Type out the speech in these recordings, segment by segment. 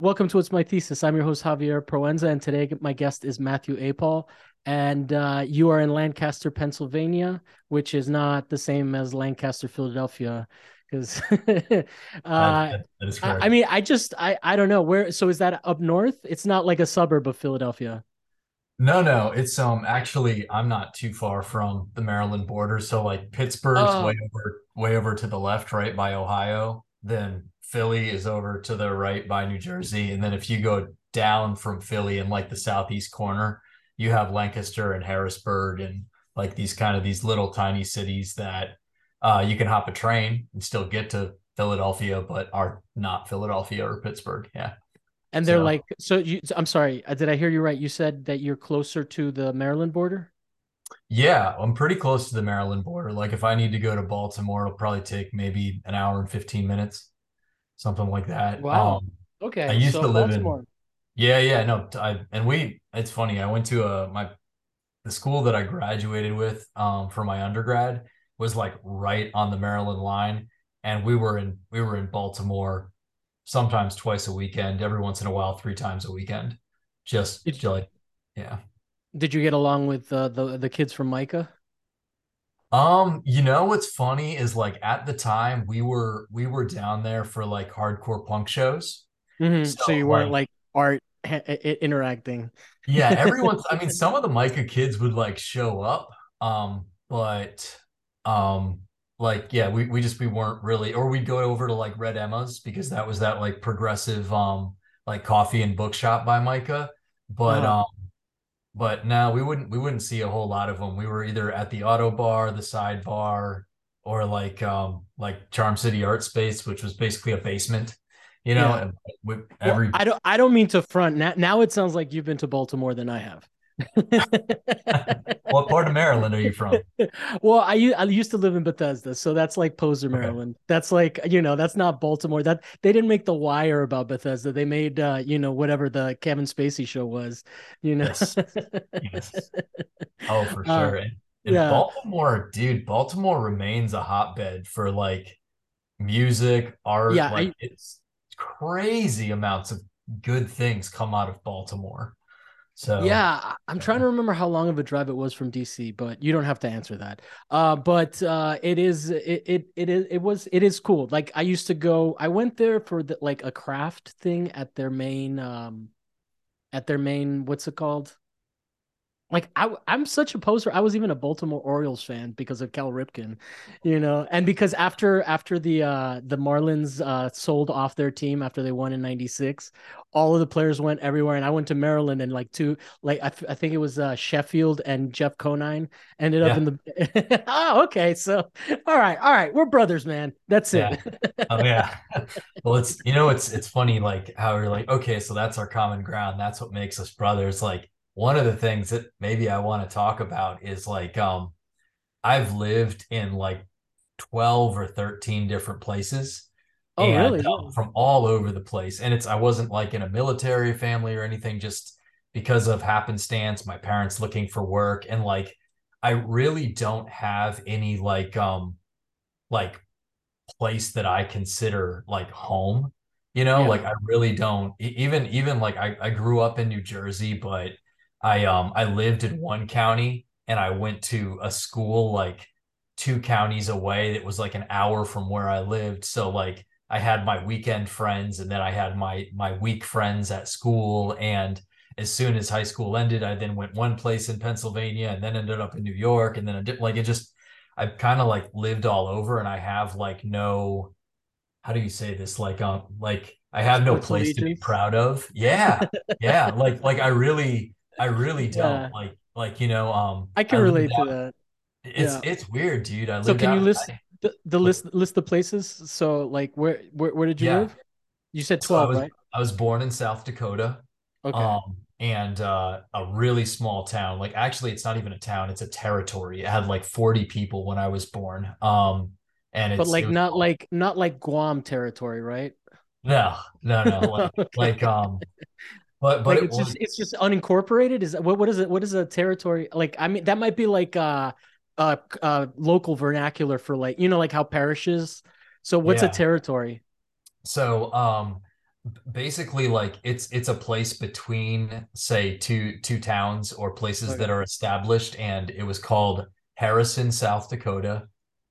Welcome to What's My Thesis. I'm your host, Javier Proenza, and today my guest is Matthew Apol. And uh, you are in Lancaster, Pennsylvania, which is not the same as Lancaster, Philadelphia. Because uh, I, I mean, I just I I don't know where. So is that up north? It's not like a suburb of Philadelphia. No, no, it's um actually I'm not too far from the Maryland border. So like Pittsburgh's Oh, way over way over to the left, right by Ohio. Then Philly is over to the right by New Jersey. And then if you go down from Philly in like the southeast corner, you have Lancaster and Harrisburg and like these kind of these little tiny cities that uh you can hop a train and still get to Philadelphia, but are not Philadelphia or Pittsburgh. Yeah. and they're So like, so you. I'm sorry, uh, did I hear you right? You said that you're closer to the Maryland border. Yeah, I'm pretty close to the Maryland border. Like if I need to go to Baltimore, it'll probably take maybe an hour and 15 minutes, something like that. Wow. Um, I used so to live in, yeah, yeah, no, I and we, it's funny. I went to a my the school that I graduated with um for my undergrad was like right on the Maryland line, and we were in we were in Baltimore sometimes twice a weekend, every once in a while, three times a weekend. Just, Did just like, yeah. Did you get along with uh, the the kids from MICA? Um, you know what's funny is like at the time we were we were down there for like hardcore punk shows. hmm So So you weren't like like art ha- interacting. yeah, everyone's I mean some of the MICA kids would like show up. Um, but um like yeah, we we just we weren't really or we'd go over to like Red Emma's because that was that like progressive um like coffee and bookshop by MICA. But Uh-huh. um But now we wouldn't we wouldn't see a whole lot of them. We were either at the Ottobar, the side bar, or like um like Charm City Art Space, which was basically a basement, you know, Yeah. with Well, every I don't I don't mean to front. Now, now it sounds like you've been to Baltimore than I have. what part of Maryland are you from? Well, I used to live in Bethesda, so that's like Poser, Okay. Maryland. That's like, you know, that's not Baltimore. That they didn't make The Wire about Bethesda. They made uh, you know, whatever the Kevin Spacey show was, you know. Yes. Yes. Oh, for Uh, sure. And, and yeah. Baltimore, dude, Baltimore remains a hotbed for like music, art, Yeah, like I it's crazy amounts of good things come out of Baltimore. So Yeah, I'm trying to remember how long of a drive it was from DC, but you don't have to answer that. Uh, but uh, it is it it it is it was it is cool. Like I used to go, I went there for the, like a craft thing at their main um at their main what's it called? Like I, I'm such a poser. I was even a Baltimore Orioles fan because of Cal Ripken, you know, and because after after the uh the Marlins uh sold off their team after they won in '96, all of the players went everywhere, and I went to Maryland and like two like I, th- I think it was uh Sheffield and Jeff Conine ended up Yeah. in the. oh, okay, so all right, all right, we're brothers, man. That's Yeah. it. Oh yeah. Well, it's you know it's it's funny like how you're like okay, so that's our common ground. That's what makes us brothers. Like one of the things that maybe I want to talk about is like um I've lived in like 12 or 13 different places Oh, and really? um, from all over the place. And it's I wasn't like in a military family or anything just because of happenstance, my parents looking for work and like I really don't have any like um like place that I consider like home. You know, Yeah. like I really don't even even like I, I grew up in New Jersey, but I um I lived in one county and I went to a school like two counties away that was like an hour from where I lived. So like I had my weekend friends and then I had my my week friends at school and as soon as high school ended, I then went one place in Pennsylvania and then ended up in New York and then I did like it just I've kind of like lived all over and I have like no, how do you say this? Like, um, like I have no place to be proud of. Yeah. Yeah. Like, like I really, I really don't Yeah, like, like, you know, um, I I can lived relate to out, that. it's, Yeah. it's weird, dude. I So can you list I, the, the list list the places? So like where where where did you yeah. live? You said So I 12, was, right? I was born in South Dakota. Okay. Um, and uh, a really small town. Like actually, it's not even a town; it's a territory. It had like 40 people when I was born. Um, and But like was not like not like Guam territory, right? no, no, no. Like Okay. like um, but but Like it it's was just it's just unincorporated. Is what what is it? What is a territory? Like I mean that might be like uh uh uh local vernacular for like you know like how parishes. So what's a territory? So um, basically like it's it's a place between say two two towns or places Okay. that are established and it was called Harrison, South Dakota.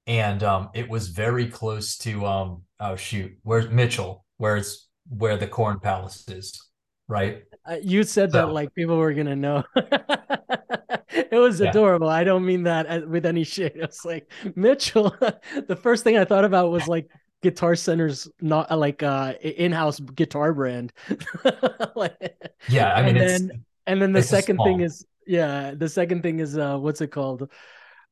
And um it was very close to um oh shoot, where's Mitchell, where's where the Corn Palace is, right? Uh, you said that like people were gonna know. it was yeah. adorable. I don't mean that with any shade. It's like Mitchell. the first thing I thought about was like Guitar Center's not like uh in-house guitar brand. like, Yeah, I mean and it's then and then the second thing is yeah, the second thing is uh what's it called?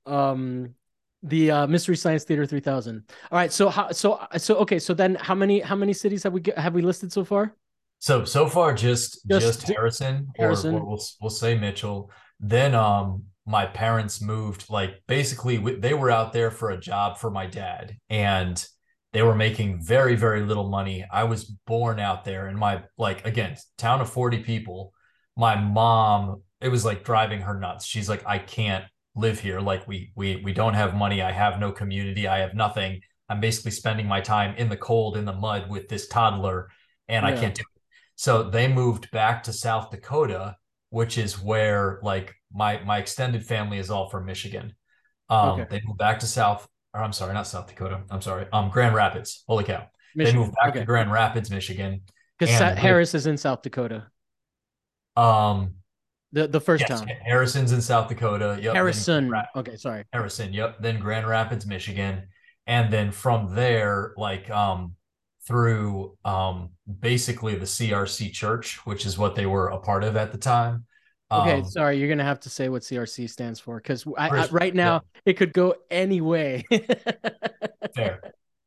Um the uh, Mystery Science Theater 3000. All right, so how so so okay, so then how many how many cities have we have we listed so far? So so far just Just just Harrison or, or we'll we'll say Mitchell. Then um my parents moved like basically they were out there for a job for my dad and they were making very very little money. I was born out there in my like again town of 40 people. My mom it was like driving her nuts. She's like I can't live here like we we we don't have money. I have no community. I have nothing. I'm basically spending my time in the cold in the mud with this toddler and I can't do so they moved back to South Dakota, which is where like my my extended family is all from Michigan. Um, Okay. they moved back to South, or I'm sorry, not South Dakota. I'm sorry, um, Grand Rapids. Holy cow! They moved back to Grand Rapids, Michigan, Because with Harris is in South Dakota. um, The the first yes, town. Harrison's in South Dakota. Yep. Harrison. Okay, sorry. Harrison. Yep. Then Grand Rapids, Michigan, and then from there, like um, through um, basically the CRC Church, which is what they were a part of at the time. Okay, Um, sorry. You're gonna have to say what CRC stands for because right now it could go any way. Fair.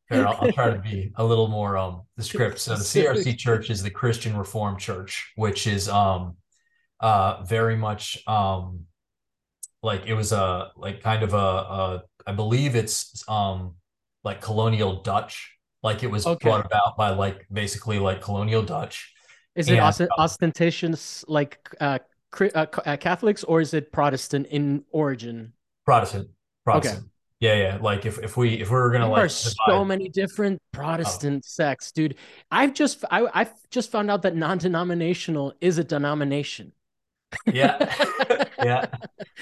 Fair. I'll, I'll try to be a little more um descriptive. So the CRC Church is the Christian Reformed Church, which is um uh very much um like it was a like kind of a, a I believe it's um like colonial Dutch. Like it was Okay. brought about by like basically like colonial Dutch. Is it And, ost- ostentatious like uh, uh, uh, Catholics or is it Protestant in origin? Protestant. Protestant. Yeah, yeah. Like if if we if we are gonna There like are so many different Protestant sects, dude. I've just I I've just found out that non-denominational is a denomination. Yeah. yeah.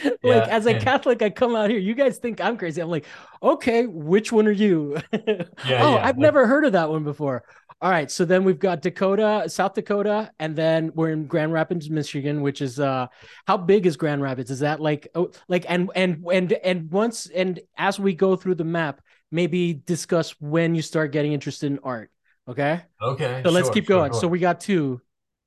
like Yeah, as a and- Catholic, I come out here. You guys think I'm crazy. I'm like, okay, which one are you? oh, yeah, I've never heard of that one before. All right, so then we've got Dakota, South Dakota, and then we're in Grand Rapids, Michigan, which is uh how big is Grand Rapids? Is that like oh like and and and and once and as we go through the map, maybe discuss when you start getting interested in art. Okay. Okay. So let's sure, keep sure, going. sure. So we got two.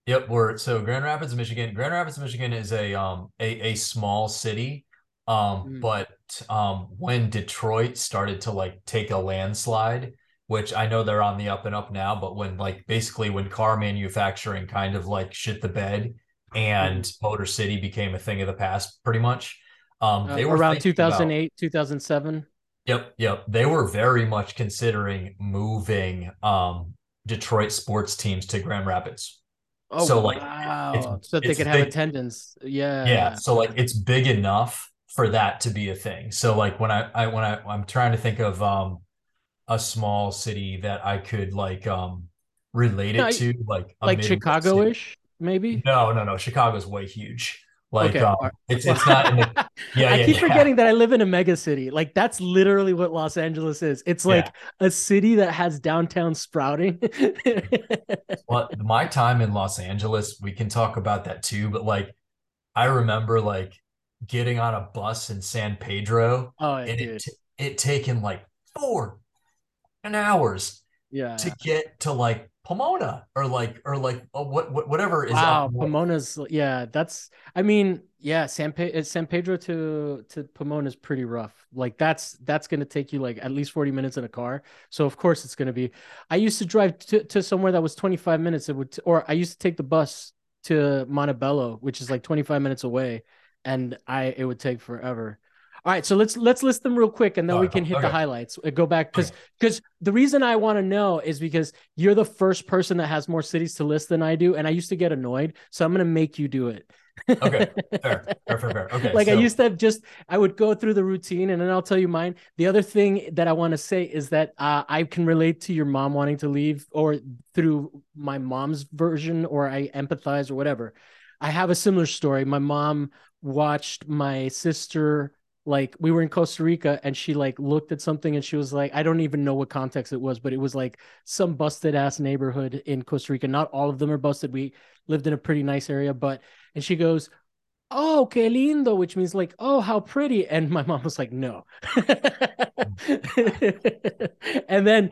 Yep, we're so Grand Rapids, Michigan. Grand Rapids, Michigan is a um a, a small city. Um, Mm. but um when Detroit started to like take a landslide, which I know they're on the up and up now, but when like basically when car manufacturing kind of like shit the bed and Mm-hmm. Motor City became a thing of the past pretty much. Um, Uh, they were around thinking about- 2008, 2007. Yep, yep. They were very much considering moving um Detroit sports teams to Grand Rapids. Oh So, like, wow! it's- so that they it's could have attendance. Yeah. yeah so like it's big enough for that to be a thing so like when i, I when i i'm trying to think of um a small city that i could like um relate it No, to like like Chicago-ish, maybe. no no no chicago's way huge like Okay, um it's it's not in the yeah I yeah keep yeah. forgetting that I live in a mega city. Like that's literally what Los Angeles is. It's like a city that has downtown sprouting. well my time in los angeles we can talk about that too but like i remember like getting on a bus in san pedro oh, and dude. it, t- it taken like four hours Yeah. to get to like Pomona or like or like uh, what, what whatever is Wow, up. Pomona's yeah, that's I mean, yeah, San Pe- San Pedro to to Pomona is pretty rough. Like that's that's going to take you like at least 40 minutes in a car. So of course it's going to be I used to drive to, to somewhere that was 25 minutes it would or I used to take the bus to Montebello, which is like 25 minutes away and I it would take forever. All right, so let's let's list them real quick, and then we can hit okay. the highlights. Uh, go back because because okay. the reason I want to know is because you're the first person that has more cities to list than I do, and I used to get annoyed, so I'm gonna make you do it. okay, fair, fair, fair, fair. Okay, like so. I used to just I would go through the routine, and then I'll tell you mine. The other thing that I want to say is that uh, I can relate to your mom wanting to leave, or through my mom's version, or I empathize or whatever. I have a similar story. My mom watched my sister like we were in Costa Rica and she like looked at something and she was like, I don't even know what context it was, but it was like some busted ass neighborhood in Costa Rica. Not all of them are busted. We lived in a pretty nice area, but and she goes, Oh, que lindo, which means like, oh, how pretty. And my mom was like, no. and then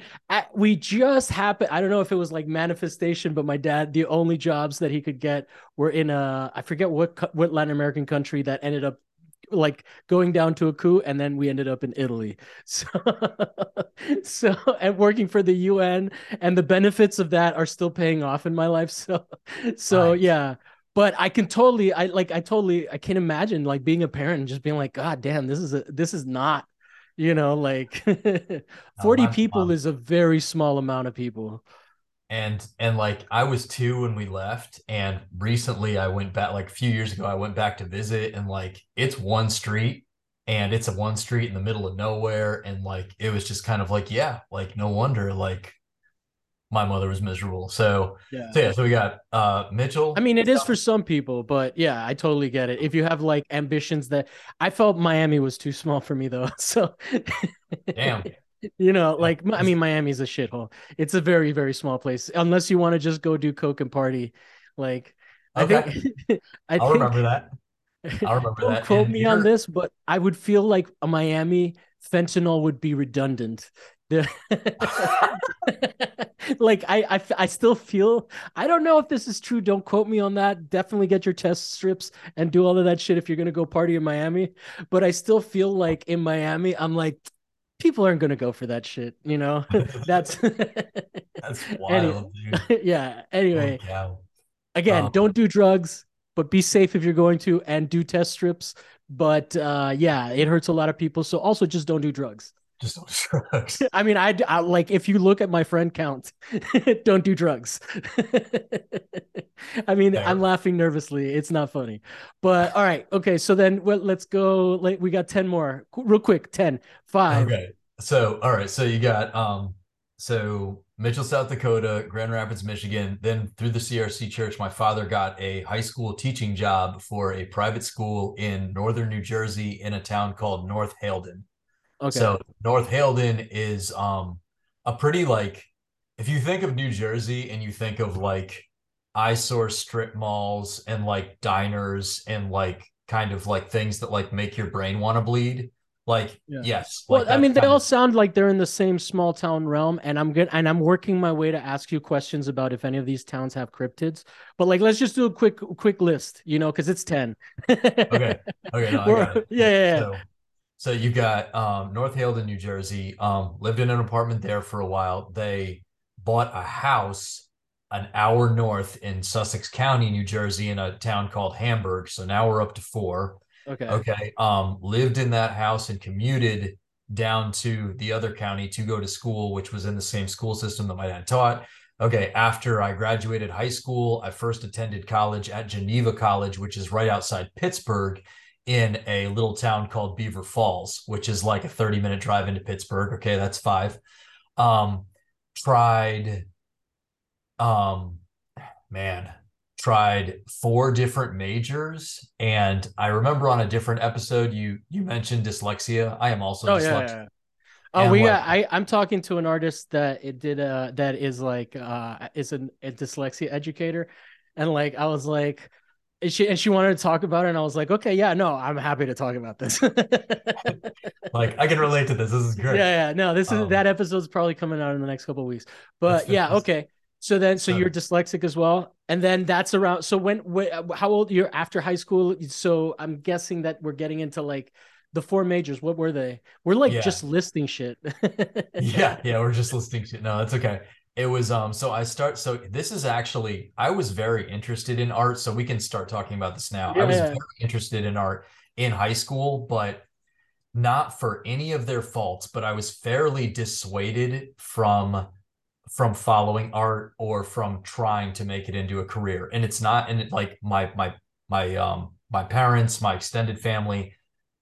we just happened, I don't know if it was like manifestation, but my dad, the only jobs that he could get were in a, I forget what, what Latin American country that ended up like going down to a coup and then we ended up in Italy. So so and working for the UN and the benefits of that are still paying off in my life. So so nice. yeah. But I can totally I like I totally I can't imagine like being a parent and just being like, God damn, this is a this is not, you know, like 40 people is a very small amount of people and and like I was two when we left, and recently I went back like a few years ago. I went back to visit, and like it's one street, and it's a one street in the middle of nowhere, and like it was just kind of like yeah, like no wonder like my mother was miserable. So yeah, so, yeah, so we got uh Mitchell. I mean, it is for some people, but yeah, I totally get it. If you have like ambitions that I felt Miami was too small for me though. So damn you know, like I mean, Miami's a shithole. It's a very, very small place. Unless you want to just go do coke and party, like okay. I think I will remember that. I'll remember don't that. Quote and me on this, but I would feel like a Miami fentanyl would be redundant. like I, I i still feel i don't know if this is true don't quote me on that definitely get your test strips and do all of that shit if you're gonna go party in miami but i still feel like in miami i'm like people aren't going to go for that shit you know? That's that's wild anyway, yeah anyway. Oh, again um, don't do drugs but be safe if you're going to and do test strips. But uh yeah it hurts a lot of people so also just don't do drugs just don't do drugs. I mean I, I like if you look at my friend count don't do drugs. I mean i'm laughing nervously. It's not funny. But all right. Okay. So then well, let's go. Like we got 10 more. Real quick 10 5 okay. So all right. So you got um so mitchell south dakota grand rapids michigan. Then through the crc church my father got a high school teaching job for a private school in northern new jersey in a town called north haledon okay so north haledon is um a pretty like if you think of new jersey and you think of like eyesore strip malls and like diners and like kind of like things that like make your brain want to bleed like yeah. yes well i mean they all of... sound like they're in the same small town realm and i'm good and i'm working my way to ask you questions about if any of these towns have cryptids but like let's just do a quick quick list you know because it's 10 okay okay no, yeah yeah, yeah. So, so you got um north haledon new jersey um lived in an apartment there for a while they bought a house an hour north in sussex county new jersey in a town called hamburg so now we're up to four Okay. Okay. Um, lived in that house and commuted down to the other county to go to school, which was in the same school system that my dad taught. Okay. After I graduated high school, I first attended college at Geneva College, which is right outside Pittsburgh in a little town called Beaver Falls, which is like a 30 minute drive into Pittsburgh. Okay. That's five. Um, tried, um, man, tried four different majors and i remember on a different episode you you mentioned dyslexia i am also oh, dyslexic yeah, yeah. Oh, we got. I I'm talking to an artist that it did. Uh, that is like uh, is an, a dyslexia educator, and like I was like, and she and she wanted to talk about it, and I was like, okay, yeah, no, I'm happy to talk about this. like I can relate to this. This is great. Yeah, yeah. No, this is um, that episode's probably coming out in the next couple weeks. But yeah, okay. So then, so you're dyslexic as well, and then that's around. So when, when, how old you're after high school? So I'm guessing that we're getting into like the four majors. What were they? We're like yeah. just listing shit. yeah, yeah, we're just listing shit. No, that's okay. It was um. So I start. So this is actually I was very interested in art. So we can start talking about this now. Yeah. I was very interested in art in high school, but not for any of their faults, but I was fairly dissuaded from from following art or from trying to make it into a career. And it's not and it like my my my um my parents, my extended family,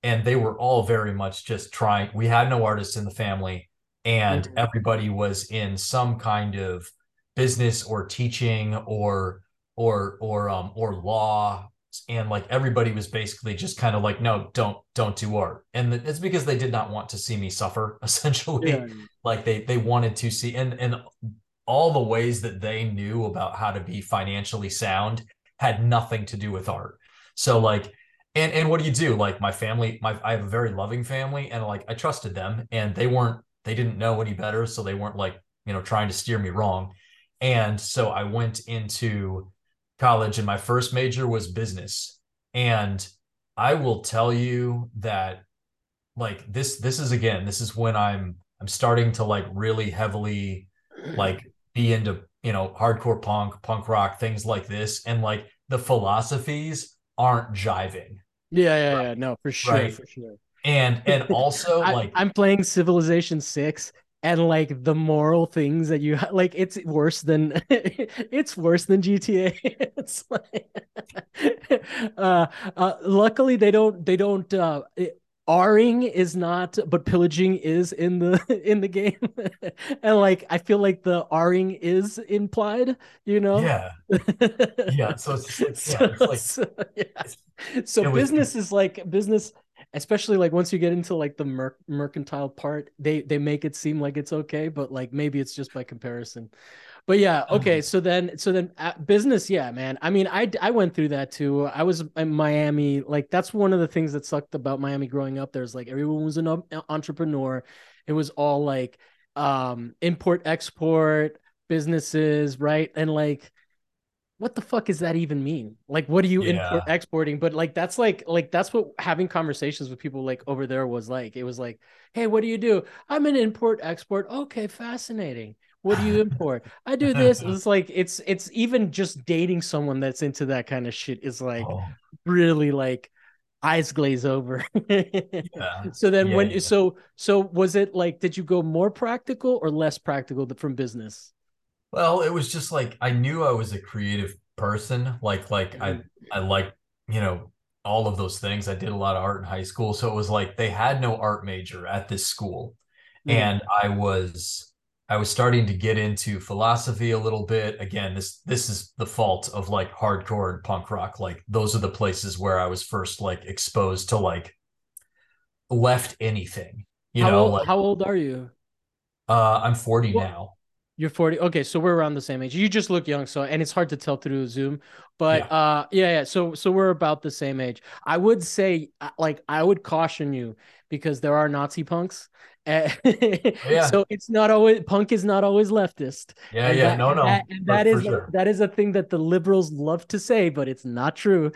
and they were all very much just trying. We had no artists in the family, and mm-hmm. everybody was in some kind of business or teaching or or or um or law and like everybody was basically just kind of like no don't don't do art and it's because they did not want to see me suffer essentially yeah. like they they wanted to see and and all the ways that they knew about how to be financially sound had nothing to do with art so like and and what do you do like my family my i have a very loving family and like i trusted them and they weren't they didn't know any better so they weren't like you know trying to steer me wrong. And so i went into college and my first major was business. And i will tell you that like this this is again this is when i'm i'm starting to like really heavily like be into you know hardcore punk punk rock things like this. And like the philosophies aren't jiving. Yeah yeah right? yeah no for sure right? for sure and and also I, like i'm playing civilization 6 and like the moral things that you like it's worse than it's worse than gta it's like uh, uh luckily they don't they don't uh it, R-ing is not, but pillaging is in the in the game, and like I feel like the R-ing is implied, you know. Yeah. yeah. So it's, like, yeah, it's like so, yeah. so business was, is like business especially like once you get into like the mer- mercantile part they they make it seem like it's okay but like maybe it's just by comparison. But yeah okay mm-hmm. so then so then uh, business yeah man. I mean i i went through that too. I was in miami like that's one of the things that sucked about miami growing up. There's like everyone was an entrepreneur. It was all like um import export businesses right? And like what the fuck does that even mean? Like, what are you yeah. import exporting? But like, that's like, like that's what having conversations with people like over there was like. It was like, hey, what do you do? I'm an import export. Okay, fascinating. What do you import? I do this. It's like it's it's even just dating someone that's into that kind of shit is like oh. really like eyes glaze over. yeah. So then yeah, when so so was it like did you go more practical or less practical from business? Well, it was just like I knew I was a creative person. Like like mm-hmm. I I like, you know, all of those things. I did a lot of art in high school. So it was like they had no art major at this school. Mm-hmm. And I was I was starting to get into philosophy a little bit. Again, this this is the fault of like hardcore and punk rock. Like those are the places where I was first like exposed to like left anything. You how know, old, like, how old are you? Uh, I'm 40 well, now. You're 40. Okay, so we're around the same age. You just look young, so and it's hard to tell through Zoom. But yeah. uh yeah, yeah. So so we're about the same age. I would say uh, like I would caution you because there are Nazi punks. yeah. So it's not always punk is not always leftist. Yeah, and yeah, that, no, no. And that, and that is sure. that is a thing that the liberals love to say, but it's not true.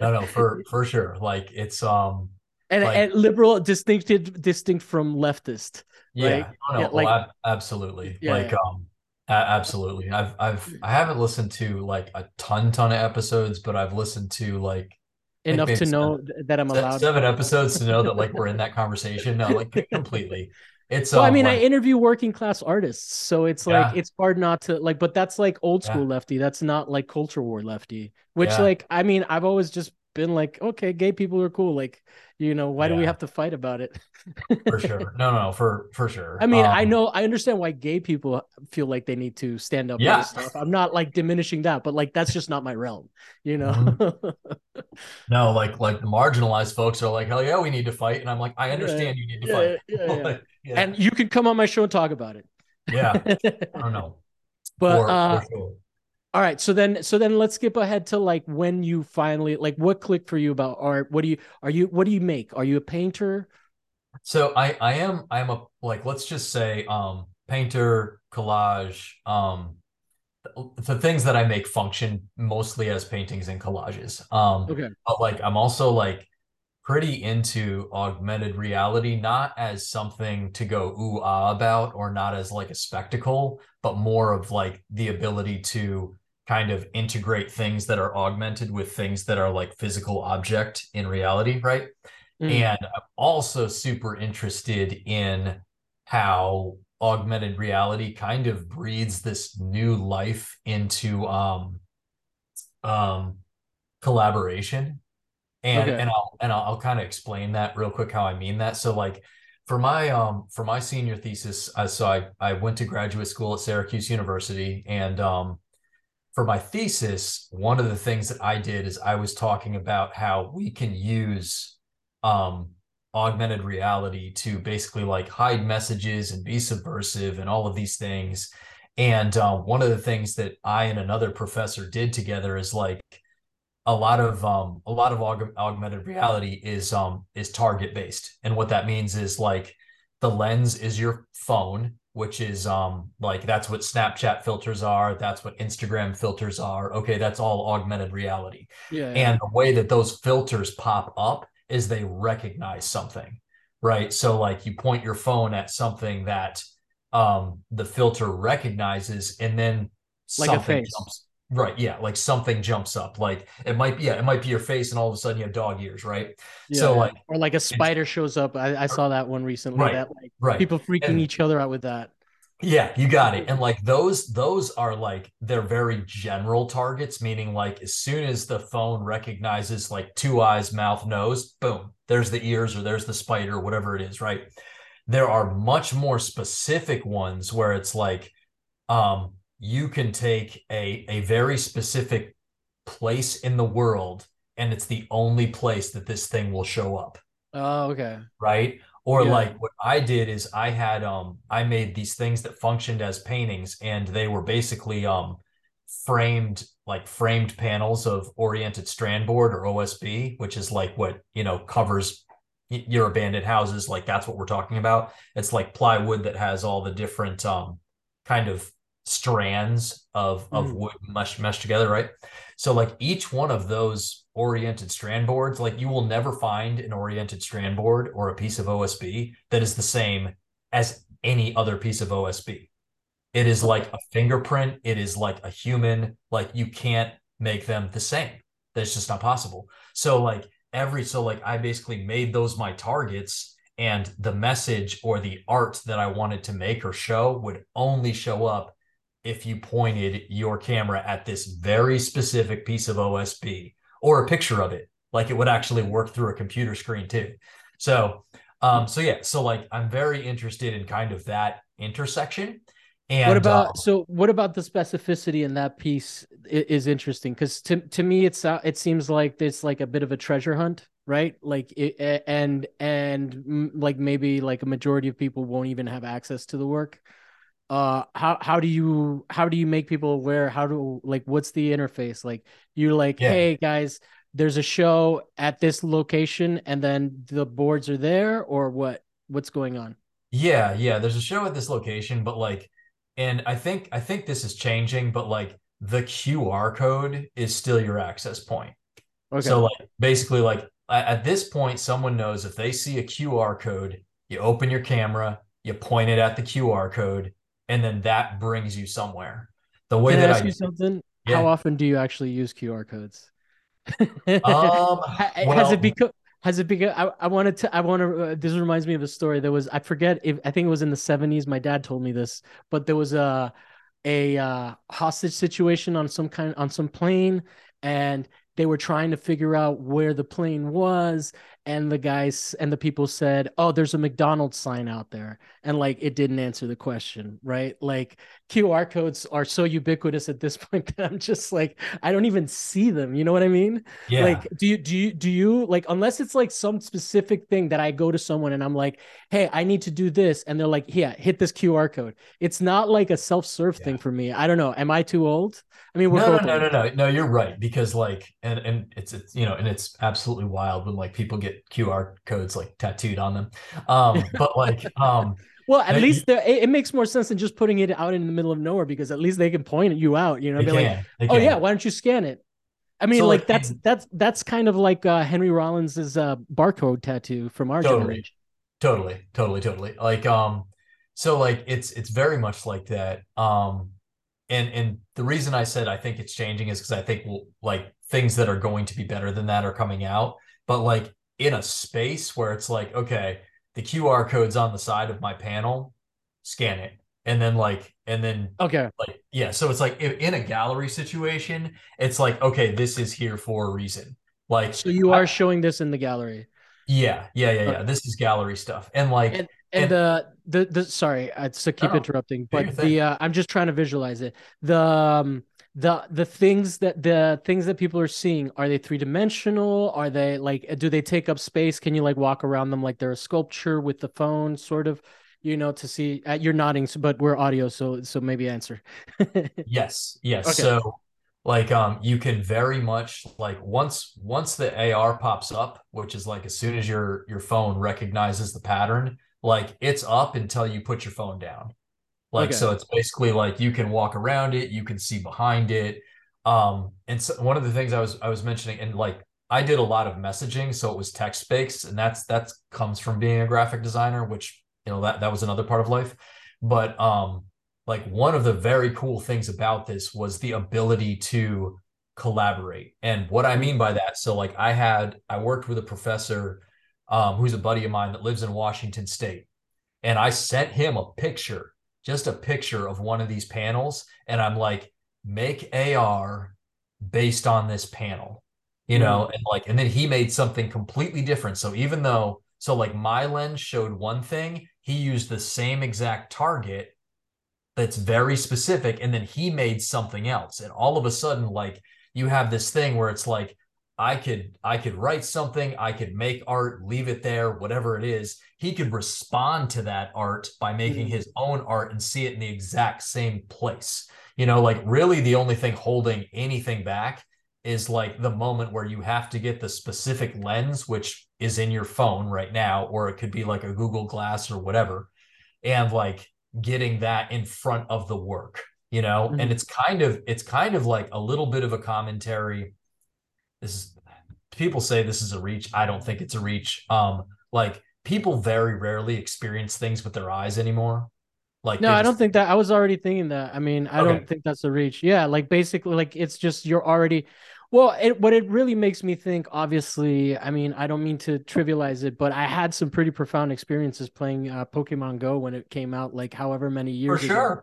no, no, for for sure. Like it's um and, like, and liberal distinct distinct from leftist yeah, right? no, no, yeah, like, well, absolutely. Yeah, like, yeah. um, absolutely. I've, I've, I haven't listened to like a ton, ton of episodes, but I've listened to like enough to know that I'm allowed seven episodes to know that like we're in that conversation. No, like completely. It's well, um, I mean, like, I interview working class artists, so it's like yeah. it's hard not to like, but that's like old school yeah. lefty. That's not like culture war lefty, which yeah. like I mean, I've always just been like, okay, gay people are cool. Like, you know, why do we have to fight about it? for sure. No, no, for for sure. I mean, um, I know I understand why gay people feel like they need to stand up yeah. stuff. I'm not like diminishing that, but like that's just not my realm, you know. Mm-hmm. no, like like the marginalized folks are like, hell yeah, we need to fight. And I'm like, I understand yeah, you need to yeah, fight. Yeah, yeah, And you can come on my show and talk about it. yeah. I don't know. But for, uh for sure. All right, so then so then let's skip ahead to like when you finally like what clicked for you about art. What do you are you what do you make? Are you a painter? So I I am I am a like let's just say um painter, collage, um the things that I make function mostly as paintings and collages. Um okay. but like I'm also like pretty into augmented reality, not as something to go ooh ah about or not as like a spectacle, but more of like the ability to kind of integrate things that are augmented with things that are like physical object in reality, right? Mm. And I'm also super interested in how augmented reality kind of breathes this new life into um um collaboration and okay. and I'll and I'll, I'll kind of explain that real quick how I mean that so like for my um for my senior thesis I so I I went to graduate school at Syracuse University and um for my thesis one of the things that I did is I was talking about how we can use um augmented reality to basically like hide messages and be subversive and all of these things. And uh, one of the things that I and another professor did together is like a lot of um, a lot of aug- augmented reality is um, is target based, and what that means is like the lens is your phone, which is um, like that's what Snapchat filters are, that's what Instagram filters are. Okay, that's all augmented reality. Yeah, yeah. And the way that those filters pop up is they recognize something, right? So like you point your phone at something that um, the filter recognizes, and then like a face. jumps Right. Yeah. Like something jumps up. Like it might be, yeah, it might be your face and all of a sudden you have dog ears. Right. Yeah, so like, or like a spider shows up. I, I saw that one recently. Right. That like right. people freaking and, each other out with that. Yeah, you got it. And like those, those are like they're very general targets, meaning like as soon as the phone recognizes like two eyes, mouth, nose, boom, there's the ears or there's the spider, whatever it is, right? There are much more specific ones where it's like, um, you can take a a very specific place in the world and it's the only place that this thing will show up. Oh, okay. Right? Or yeah. like what I did is I had um I made these things that functioned as paintings and they were basically um framed like framed panels of oriented strand board or OSB, which is like what, you know, covers your abandoned houses like that's what we're talking about. It's like plywood that has all the different um kind of strands of of mm. wood meshed meshed together, right? So like each one of those oriented strand boards, like you will never find an oriented strand board or a piece of OSB that is the same as any other piece of OSB. It is like a fingerprint, it is like a human, like you can't make them the same. That's just not possible. So like every so like I basically made those my targets and the message or the art that I wanted to make or show would only show up if you pointed your camera at this very specific piece of OSB or a picture of it. Like it would actually work through a computer screen too. So, um, so yeah, so like I'm very interested in kind of that intersection. And what about uh, so? What about the specificity in that piece is interesting because to to me it's uh, it seems like it's like a bit of a treasure hunt, right? Like it, and and like maybe like a majority of people won't even have access to the work uh how how do you how do you make people aware? How do like what's the interface? Like you're like yeah. hey guys there's a show at this location and then the boards are there or what what's going on? Yeah yeah there's a show at this location but like and i think i think this is changing but like the qr code is still your access point. Okay. so like basically like at this point someone knows if they see a qr code you open your camera you point it at the qr code and then that brings you somewhere. The way Can that I ask I, you something, yeah. how often do you actually use QR codes? um, well, has it become? Has it become? I, I wanted to. I want to. Uh, this reminds me of a story. There was. I forget if I think it was in the seventies. My dad told me this, but there was a a uh, hostage situation on some kind on some plane, and they were trying to figure out where the plane was and the guys and the people said oh there's a mcdonald's sign out there. And like it didn't answer the question right? Like qr codes are so ubiquitous at this point that i'm just like i don't even see them you know what i mean? Yeah. Like do you do you do you like unless it's like some specific thing that i go to someone and i'm like hey i need to do this and they're like yeah hit this qr code. It's not like a self-serve yeah. thing for me. I don't know. Am i too old? I mean we're no no, no no no. No you're right because like and and it's it's you know and it's absolutely wild when like people get QR codes like tattooed on them. Um, but like, um, well, at least it, it, makes more sense than just putting it out in the middle of nowhere because at least they can point you out. You know, be can, like, oh yeah, why don't you scan it? I mean, so like, like, that's that's that's kind of like uh, Henry Rollins's uh, barcode tattoo from our totally, generation. Totally, totally, totally. Like, um, so like it's it's very much like that. Um, and and the reason I said I think it's changing is because I think we'll, like things that are going to be better than that are coming out. But like in a space where it's like, okay, the QR code's on the side of my panel, scan it. And then like, and then okay, like, yeah. So it's like in a gallery situation, it's like, okay, this is here for a reason. Like, so you are I, showing this in the gallery. Yeah, yeah, yeah, yeah. This is gallery stuff, and like, and, and, and the the the sorry, I to keep interrupting, but the uh, I'm just trying to visualize it. The um, the the things that the things that people are seeing are they three dimensional? Are they like do they take up space? Can you like walk around them like they're a sculpture with the phone, sort of? You know, to see. Uh, you're nodding, but we're audio, so so maybe answer. yes, yes. Okay. So like um you can very much like once once the AR pops up, which is like as soon as your your phone recognizes the pattern, like it's up until you put your phone down. Like okay. so it's basically like you can walk around it, you can see behind it. Um and so one of the things I was I was mentioning and like I did a lot of messaging, so it was text based, and that's that comes from being a graphic designer, which you know that that was another part of life. But um like one of the very cool things about this was the ability to collaborate. And what I mean by that, so like I had I worked with a professor um, who's a buddy of mine that lives in Washington State, and I sent him a picture, just a picture of one of these panels, and I'm like, make AR based on this panel, you know, mm. and like, and then he made something completely different. So even though, so like my lens showed one thing, he used the same exact target that's very specific and then he made something else and all of a sudden like you have this thing where it's like i could i could write something i could make art leave it there whatever it is he could respond to that art by making mm-hmm. his own art and see it in the exact same place you know like really the only thing holding anything back is like the moment where you have to get the specific lens which is in your phone right now or it could be like a google glass or whatever and like getting that in front of the work you know mm-hmm. and it's kind of it's kind of like a little bit of a commentary this is people say this is a reach i don't think it's a reach um like people very rarely experience things with their eyes anymore like no i don't think that i was already thinking that i mean i okay. don't think that's a reach yeah like basically like it's just you're already well, it, what it really makes me think, obviously, I mean, I don't mean to trivialize it, but I had some pretty profound experiences playing uh, Pokemon Go when it came out, like however many years for sure. Ago.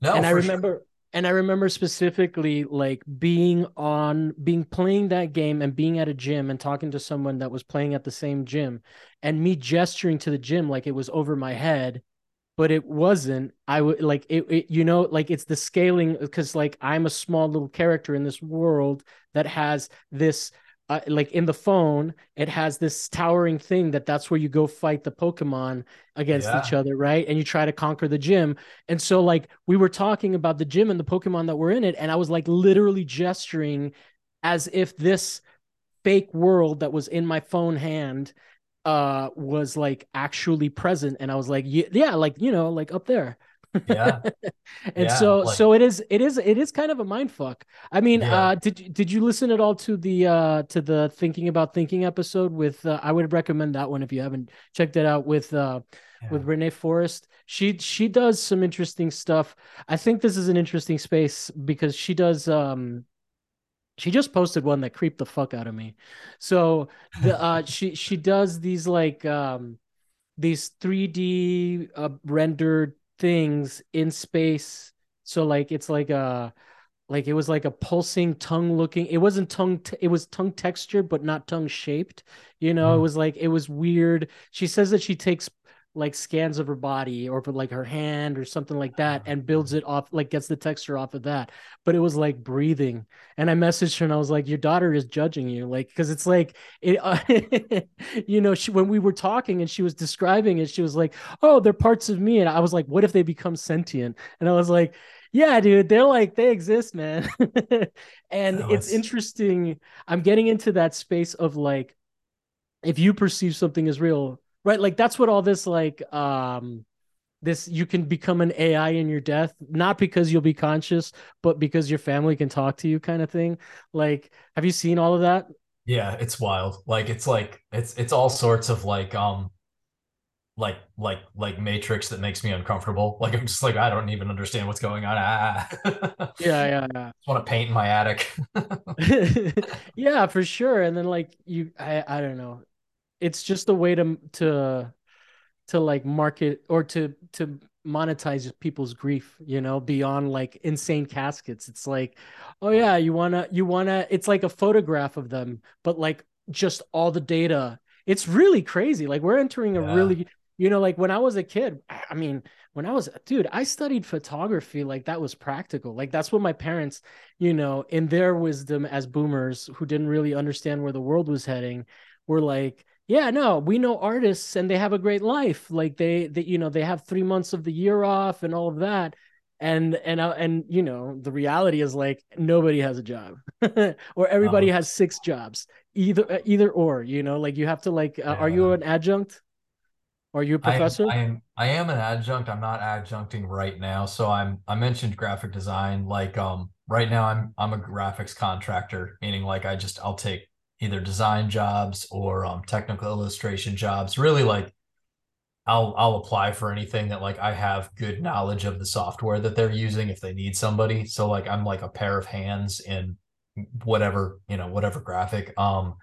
No, and I remember, sure. And I remember specifically like being on, being playing that game and being at a gym and talking to someone that was playing at the same gym, and me gesturing to the gym like it was over my head but it wasn't. I would like it, it, you know like it's the scaling because like i'm a small little character in this world that has this uh, like in the phone it has this towering thing that that's where you go fight the pokemon against yeah. each other right? And you try to conquer the gym. And so like we were talking about the gym and the pokemon that were in it and i was like literally gesturing as if this fake world that was in my phone hand uh was like actually present. And i was like yeah, yeah like you know like up there yeah and yeah, so like, so it is it is it is kind of a mind fuck i mean yeah. uh did did you listen at all to the uh to the thinking about thinking episode with uh, i would recommend that one if you haven't checked it out with uh yeah. with renee forrest she she does some interesting stuff i think this is an interesting space because she does um she just posted one that creeped the fuck out of me. So the uh she she does these like um these 3D uh, rendered things in space. So like it's like a like it was like a pulsing tongue looking it wasn't tongue t- it was tongue textured but not tongue shaped you know mm. it was like it was weird she says that she takes like scans of her body or for like her hand or something like that and builds it off like gets the texture off of that. But it was like breathing. And i messaged her and i was like your daughter is judging you. Like because it's like it uh, you know she when we were talking and she was describing it she was like oh they're parts of me. And i was like what if they become sentient? And i was like yeah dude they're like they exist man. And it's interesting. I'm getting into that space of like if you perceive something as real right like that's what all this like um this you can become an ai in your death not because you'll be conscious but because your family can talk to you kind of thing. Like have you seen all of that? Yeah it's wild. Like it's like it's it's all sorts of like um like like like matrix that makes me uncomfortable. Like i'm just like i don't even understand what's going on. Ah. yeah yeah yeah. I want to paint in my attic. Yeah for sure. And then like you i i don't know it's just a way to to to like market or to to monetize people's grief you know beyond like insane caskets. It's like oh yeah you want to you want to it's like a photograph of them but like just all the data. It's really crazy. Like we're entering a really you know like when i was a kid i mean when i was dude i studied photography like that was practical. Like that's what my parents you know in their wisdom as boomers who didn't really understand where the world was heading were like yeah no we know artists and they have a great life like they they you know they have 3 months of the year off and all of that and and uh, and you know the reality is like nobody has a job or everybody uh-huh. has six jobs either uh, either or you know like you have to like uh, yeah. are you an adjunct are you a professor I am, I am i am an adjunct i'm not adjuncting right now so i'm i mentioned graphic design like um right now i'm i'm a graphics contractor meaning like i just i'll take either design jobs or um, technical illustration jobs. Really, like I'll I'll apply for anything that like I have good knowledge of the software that they're using if they need somebody. So like I'm like a pair of hands in whatever you know whatever graphic. Um,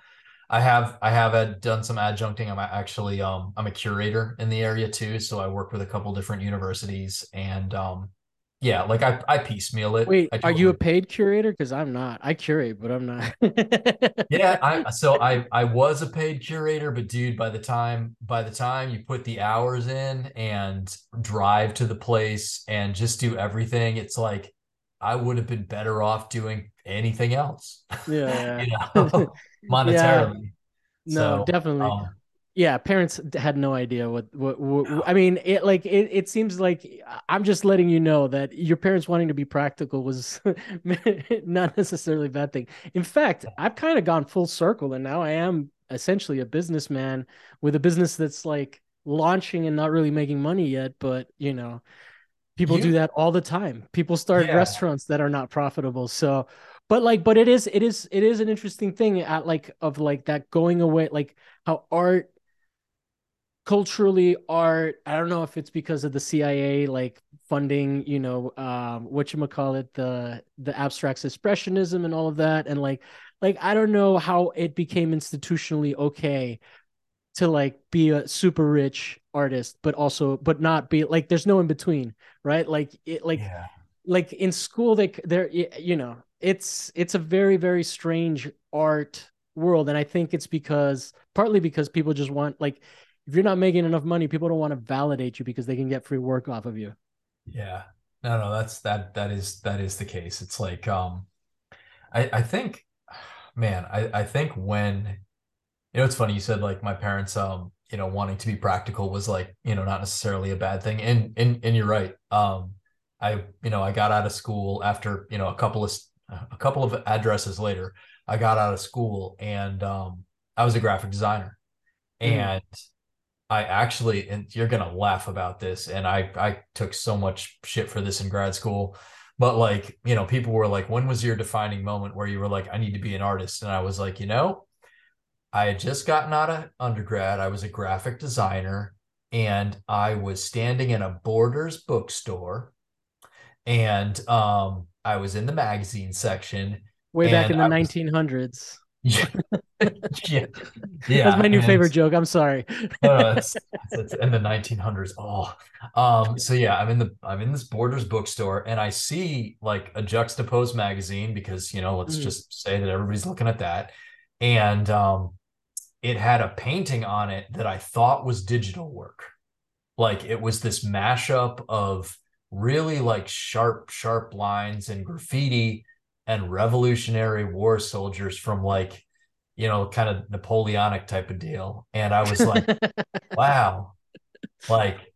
I have I have done some adjuncting. I'm actually um I'm a curator in the area too, so I work with a couple different universities and um yeah, like I I piecemeal it. Wait, are you a paid curator? Because I'm not. I curate, but I'm not. yeah, I so I I was a paid curator, but dude, by the time by the time you put the hours in and drive to the place and just do everything, it's like I would have been better off doing anything else. Yeah, you know, monetarily. Yeah. No, so, definitely. Um, yeah parents had no idea what what, what i mean it like it, it seems like i'm just letting you know that your parents wanting to be practical was not necessarily a bad thing. In fact i've kind of gone full circle and now i am essentially a businessman with a business that's like launching and not really making money yet but you know people you, do that all the time. People start yeah. restaurants that are not profitable so but like but it is it is it is an interesting thing at like of like that going away like how art culturally art i don't know if it's because of the cia like funding you know um what you call it the the abstract expressionism and all of that and like like i don't know how it became institutionally okay to like be a super rich artist but also but not be like there's no in between right like it like yeah. like in school they they're you know it's it's a very very strange art world and i think it's because partly because people just want like if you're not making enough money, people don't want to validate you because they can get free work off of you. Yeah. No, no, that's that that is that is the case. It's like um I I think man, I I think when you know it's funny you said like my parents um you know wanting to be practical was like, you know, not necessarily a bad thing. And and and you're right. Um I you know, I got out of school after, you know, a couple of a couple of addresses later. I got out of school and um I was a graphic designer. Mm. And I actually, and you're gonna laugh about this, and I I took so much shit for this in grad school, but like you know, people were like, "When was your defining moment where you were like, I need to be an artist?" And I was like, you know, I had just gotten out of undergrad. I was a graphic designer, and I was standing in a Borders bookstore, and um, I was in the magazine section. Way back in the 1900s. Yeah, yeah, That's my new and, favorite joke. I'm sorry. uh, it's, it's in the 1900s. Oh, um. So yeah, I'm in the I'm in this Borders bookstore, and I see like a juxtaposed magazine because you know let's mm. just say that everybody's looking at that, and um, it had a painting on it that I thought was digital work, like it was this mashup of really like sharp sharp lines and graffiti and Revolutionary War soldiers from like, you know, kind of Napoleonic type of deal. And I was like, wow, like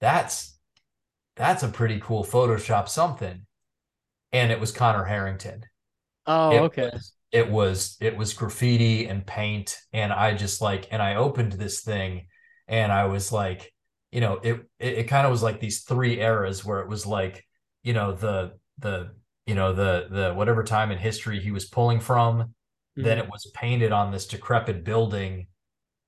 that's that's a pretty cool Photoshop something. And it was Conor Harrington. Oh, it okay. Was, it was it was graffiti and paint. And I just like and I opened this thing and I was like, you know, it it, it kind of was like these three eras where it was like, you know, the the you know the the whatever time in history he was pulling from mm-hmm. then it was painted on this decrepit building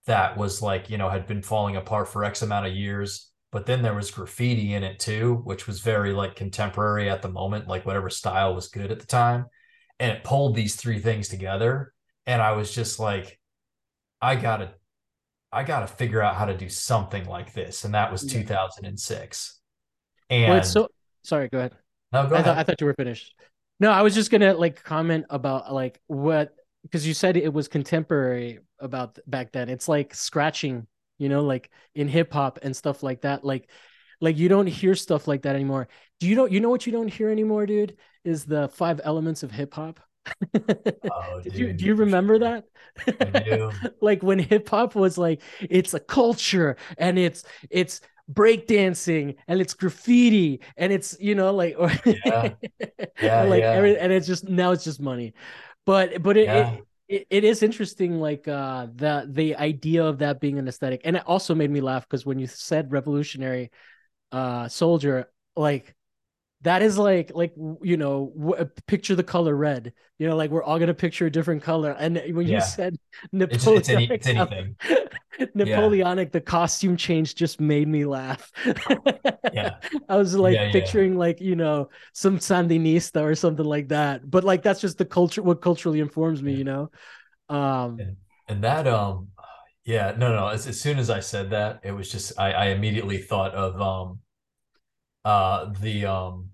that was like you know had been falling apart for x amount of years but then there was graffiti in it too which was very like contemporary at the moment like whatever style was good at the time and it pulled these three things together and i was just like i gotta I got to figure out how to do something like this. And that was Yeah. 2006. Well, And it's so sorry, go ahead. No, go I thought. I thought you were finished. No, I was just gonna like comment about like what because you said it was contemporary about back then. It's like scratching, you know, like in hip hop and stuff like that. Like like you don't hear stuff like that anymore. Do you don't you know what you don't hear anymore, dude? Is the five elements of hip hop. Oh, Did you do you remember sure. I that? do. Like when hip hop was like it's a culture and it's it's breakdancing and it's graffiti and it's you know like or Yeah. Yeah. like Yeah. every and it's just now it's just money. But but it, Yeah. it it, is interesting like uh the the idea of that being an aesthetic and it also made me laugh because when you said revolutionary uh soldier like that is like like you know w- picture the color red you know like we're all gonna picture a different color and when you Yeah. said It's, it's, any, it's anything. napoleonic the costume change just made me laugh Yeah. i was like Yeah, yeah. picturing like you know some sandinista or something like that but like that's just the culture what culturally informs me Yeah. you know um And, and that, um, yeah, no, no. As, as soon as I said that, it was just, I, I immediately thought of, um, uh, the, um,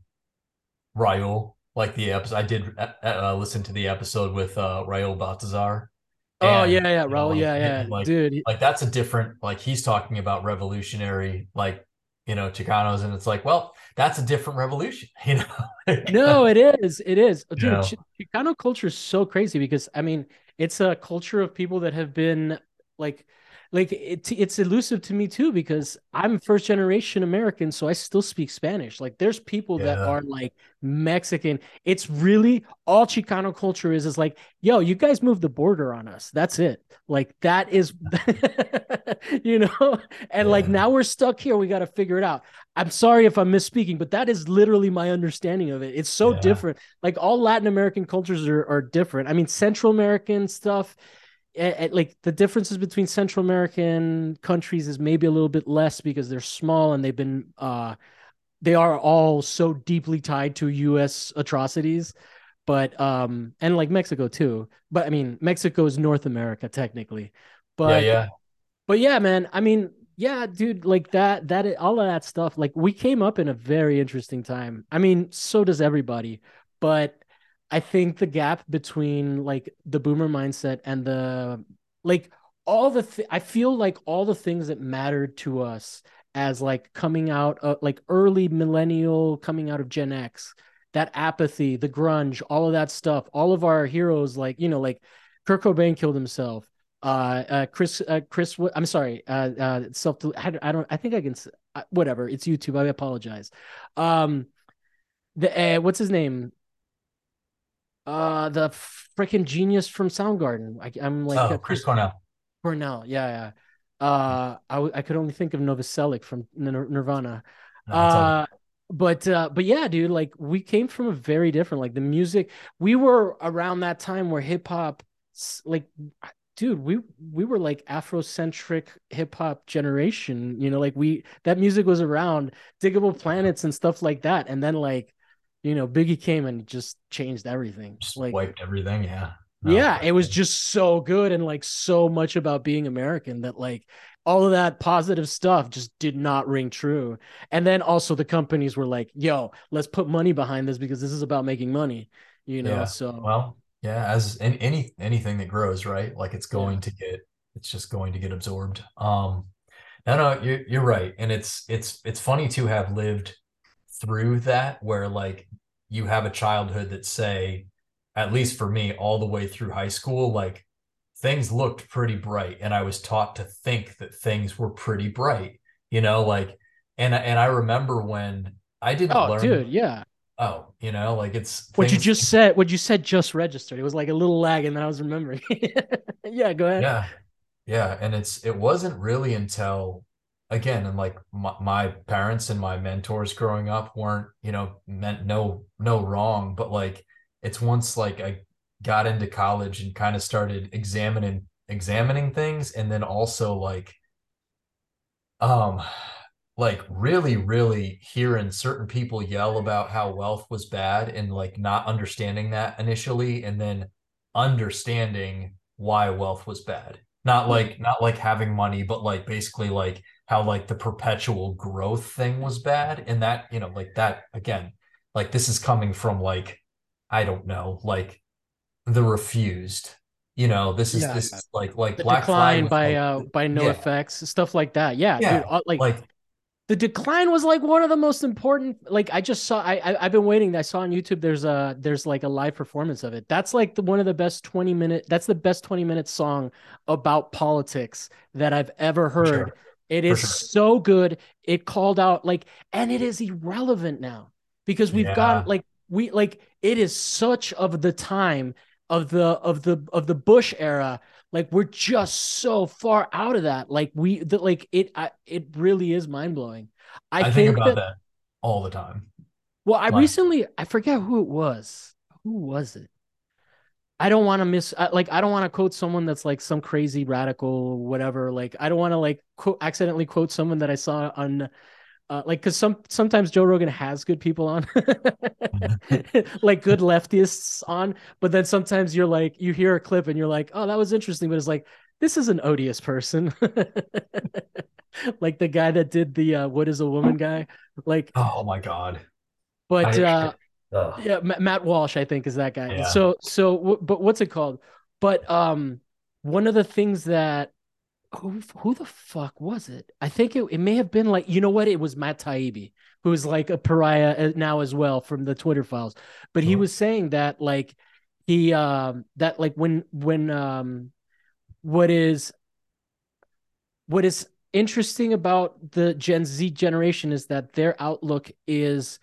Raul, like the episode. I did uh, uh, listen to the episode with uh, Raul Baltazar. Oh And, yeah yeah you know, Raul like, yeah yeah like, dude like that's a different, like he's talking about revolutionary, like, you know, Chicanos, and it's like, well, that's a different revolution, you know? No, it is. It is. Dude, know? Chi- Chicano culture is so crazy because I mean, it's a culture of people that have been like like it, it's elusive to me too because I'm first generation American, so I still speak Spanish. Like there's people that are like Mexican. It's really all Chicano culture is is like, yo, you guys moved the border on us. That's it. Like that is you know, and like now we're stuck here. We got to figure it out. I'm sorry if I'm misspeaking, but that is literally my understanding of it. It's so Yeah. different. Like all Latin American cultures are, are different. I mean, Central American stuff, eh, like the differences between Central American countries is maybe a little bit less because they're small and they've been, uh, they are all so deeply tied to U.S. atrocities. But um, and like Mexico too. But I mean, Mexico is North America technically. yeah, yeah, but yeah, man. I mean, yeah, dude, like that, that, all of that stuff. Like we came up in a very interesting time. I mean, so does everybody. But I think the gap between like the boomer mindset and the like all the th- I feel like all the things that mattered to us as like coming out of like early millennial coming out of Gen X, that apathy, the grunge, all of that stuff, all of our heroes, like you know, like Kurt Cobain killed himself uh, uh chris uh chris i'm sorry uh uh self I, don't- I don't i think i can uh, whatever it's youtube i apologize. Um the uh, what's his name uh the freaking genius from soundgarden. I, i'm like oh, Chris Cornell. cornell. Yeah yeah. Uh I, I could only think of novoselic from Nir- nirvana. No, uh but uh but yeah dude like we came from a very different like the music we were around that time where hip hop like dude we we were like afrocentric hip hop generation you know like we that music was around diggable planets and stuff like that. And then like you know biggie came and just changed everything just like wiped everything. Yeah. No, yeah, it was just so good and like so much about being American that like all of that positive stuff just did not ring true. And then also the companies were like, "Yo, let's put money behind this because this is about making money." You know, Yeah. so Well, yeah, as in any anything that grows, right? Like it's Yeah. going to get it's just going to get absorbed. Um no, no, you're you're right. And it's it's it's funny to have lived through that where like you have a childhood that say, at least for me, all the way through high school, like things looked pretty bright and I was taught to think that things were pretty bright, you know, like and and I remember when I didn't Oh, learn dude, yeah. oh, you know, like it's What you just said, what you said just registered. It was like a little lag and then I was remembering. yeah, go ahead. Yeah. Yeah. And it's, it wasn't really until, again, and like my, my parents and my mentors growing up weren't, you know, meant no, no wrong, but like it's once like I got into college and kind of started examining, examining things. And then also like, um, like really, really hearing certain people yell about how wealth was bad and like not understanding that initially, and then understanding why wealth was bad not like not like having money but like basically like how like the perpetual growth thing was bad and that you know like that again like this is coming from like i don't know like the refused you know this is Yeah. this is like like the black decline by like- uh by no Yeah. effects stuff like that yeah, yeah dude like, like the decline was like one of the most important like i just saw i, I i've been waiting i saw on youtube there's a there's like a live performance of it that's like the one of the best 20 minute that's the best 20 minute song about politics that i've ever heard sure. It is sure. so good. It called out like and it is irrelevant now because we've Yeah. got like we like it is such of the time of the of the of the bush era. Like we're just so far out of that. Like we the, like it I, it really is mind-blowing. I, i, think, think, about that, that all the time. Well i Like- recently i forget who it was. Who was it i don't want to miss I- like i don't want to quote someone that's like some crazy radical whatever like i don't want to like quote accidentally quote someone that i saw on uh, like because some sometimes Joe Rogan has good people on, like good leftists on, but then sometimes you're like you hear a clip and you're like, oh, that was interesting, but it's like this is an odious person, like the guy that did the uh, "What is a woman" guy, like, oh my god. But I- uh, Ugh. yeah, Ma- Matt Walsh, I think, is that guy. Yeah. So, so, but what's it called? But um, one of the things that who who the fuck was it? I think it, it may have been like you know what? It was Matt Taibbi, who's like a pariah uh, now as well from the Twitter files. But he Sure. was saying that like he um that like when when um what is what is interesting about the Gen Z generation is that their outlook is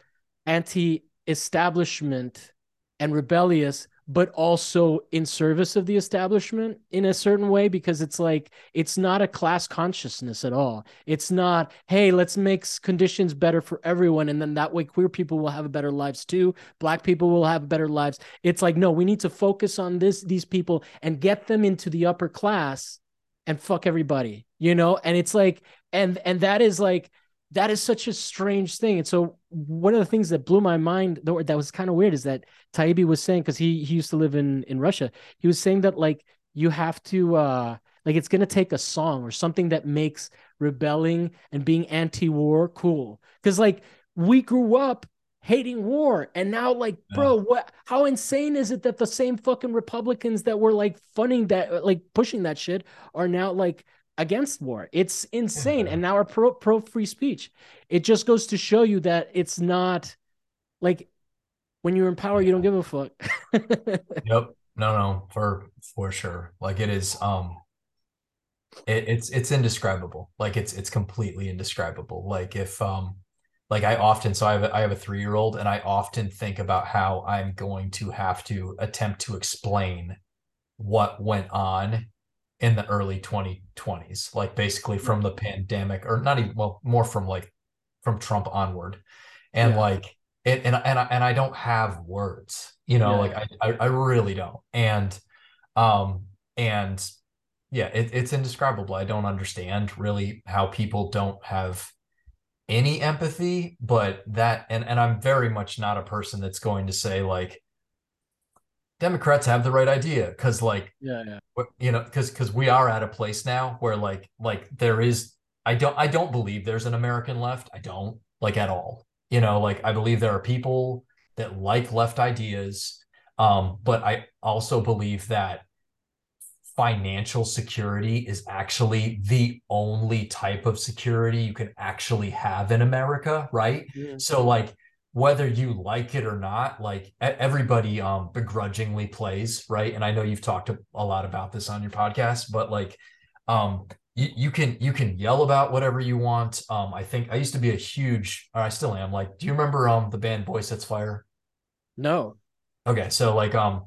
anti-establishment and rebellious but also in service of the establishment in a certain way because it's like it's not a class consciousness at all. It's not hey let's make conditions better for everyone and then that way queer people will have better lives too. Black people will have better lives. It's like no we need to focus on this these people and get them into the upper class and fuck everybody you know? And it's like and and that is like that is such a strange thing. And so one of the things that blew my mind though that was kind of weird is that Taibbi was saying because he he used to live in in Russia he was saying that like you have to uh like it's gonna take a song or something that makes rebelling and being anti-war cool. Because like we grew up hating war and now like bro what how insane is it that the same fucking republicans that were like funding that like pushing that shit are now like against war it's insane Yeah. and now are pro pro free speech it just goes to show you that it's not like when you're in power you don't give a fuck Yep. No, no, for for sure. Like it is um it, it's it's indescribable. Like it's it's completely indescribable. Like if um like I often so I have a, I have a 3-year-old and I often think about how I'm going to have to attempt to explain what went on in the early 2020s. Like basically from the pandemic or not even well more from like from Trump onward. And Yeah. like it and and I, and I don't have words, you know, Yeah, like I, I I really don't. And um and yeah, it, it's indescribable. I don't understand really how people don't have any empathy, but that and and I'm very much not a person that's going to say like Democrats have the right idea because like yeah yeah. you know because because we are at a place now where like like there is i don't i don't believe there's an american left. I don't like at all. You know like i believe there are people that like left ideas um but i also believe that financial security is actually the only type of security you can actually have in america right? Yeah. so like whether you like it or not, like everybody um begrudgingly plays, right? And I know you've talked a, lot about this on your podcast, but like um you, you can you can yell about whatever you want. Um I think I used to be a huge or I still am like do you remember um the band Boy Sets Fire? no Okay, so like um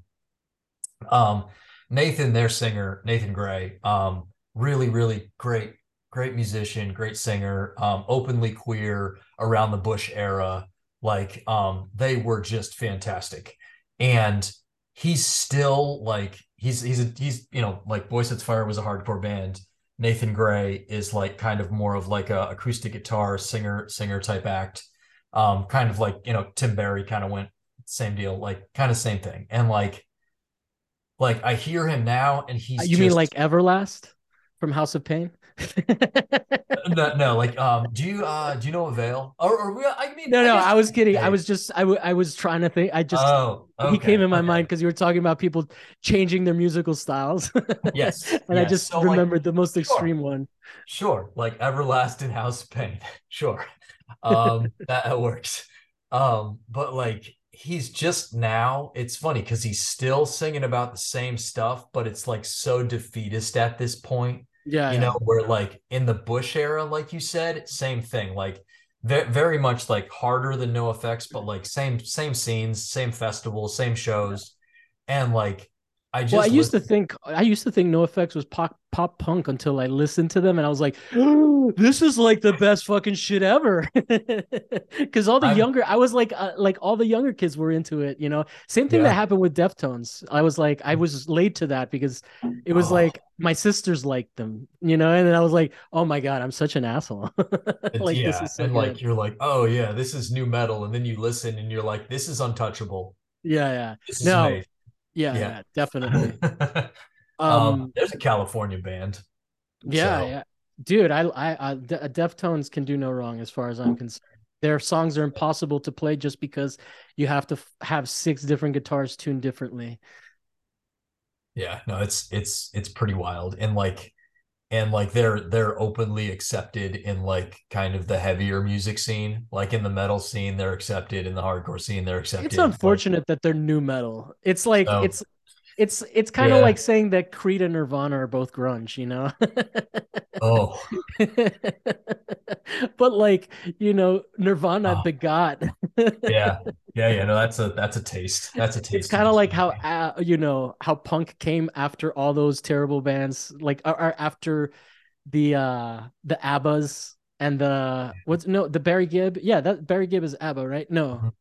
um Nathan, their singer, Nathan Gray, um, really, really great, great musician, great singer, um, openly queer around the Bush era. Like um they were just fantastic. And he's still like he's he's a, he's you know like Boy Sets Fire was a hardcore band. Nathan Gray is like kind of more of like a acoustic guitar singer singer type act. Um kind of like you know Tim Barry kind of went same deal like kind of same thing. And like like I hear him now and he's you mean like everlast from House of Pain? no, no, like um, do you uh do you know Avail? Or, or I mean, no, I no, guess- I was kidding. I was just I, w- I was trying to think. I just oh, he came in my okay. mind because you were talking about people changing their musical styles. Yes, and I just So, like, remembered the most sure. extreme one. Sure, like everlasting house pain. Sure. Um that, that works. Um, but like he's just now, it's funny because he's still singing about the same stuff, but it's like so defeatist at this point, Yeah, you yeah. know, where like in the Bush era, like you said, same thing, like ve- very much like harder than NoFX, but like same same scenes, same festivals, same shows. And like I just Well, I used to think I used to think NoFX was pop pop punk until I listened to them and I was like, this is like the best fucking shit ever. Because all the I'm- younger, I was like, uh, like all the younger kids were into it. You know, same thing Yeah. that happened with Deftones. I was like, I was late to that because it was Oh. like my sisters liked them. You know, and then I was like, oh my god, I'm such an asshole. like yeah, this is so and good. like you're like, oh yeah, this is new metal, and then you listen and you're like, this is untouchable. yeah, yeah, This is No, amazing. Yeah, Yeah. yeah, definitely. um, Um, there's a California band. Yeah, So- yeah, dude. I, I, I, De- Deftones can do no wrong as far as I'm concerned. Their songs are impossible to play just because you have to f- have six different guitars tuned differently. Yeah, no, it's it's it's pretty wild, and like, and like they're they're openly accepted in like kind of the heavier music scene, like in the metal scene, they're accepted in the hardcore scene, they're accepted. It's like- unfortunate that they're new metal. It's like Oh. it's it's it's kind of Yeah. like saying that Creed and Nirvana are both grunge, you know. oh, but like you know, Nirvana Oh. begot. yeah, yeah, yeah. No, that's a that's a taste. That's a taste. it's kind of like how uh, you know how punk came after all those terrible bands like or, or after the uh the abbas and the what's no the barry gibb yeah that barry gibb is abba right no Mhm.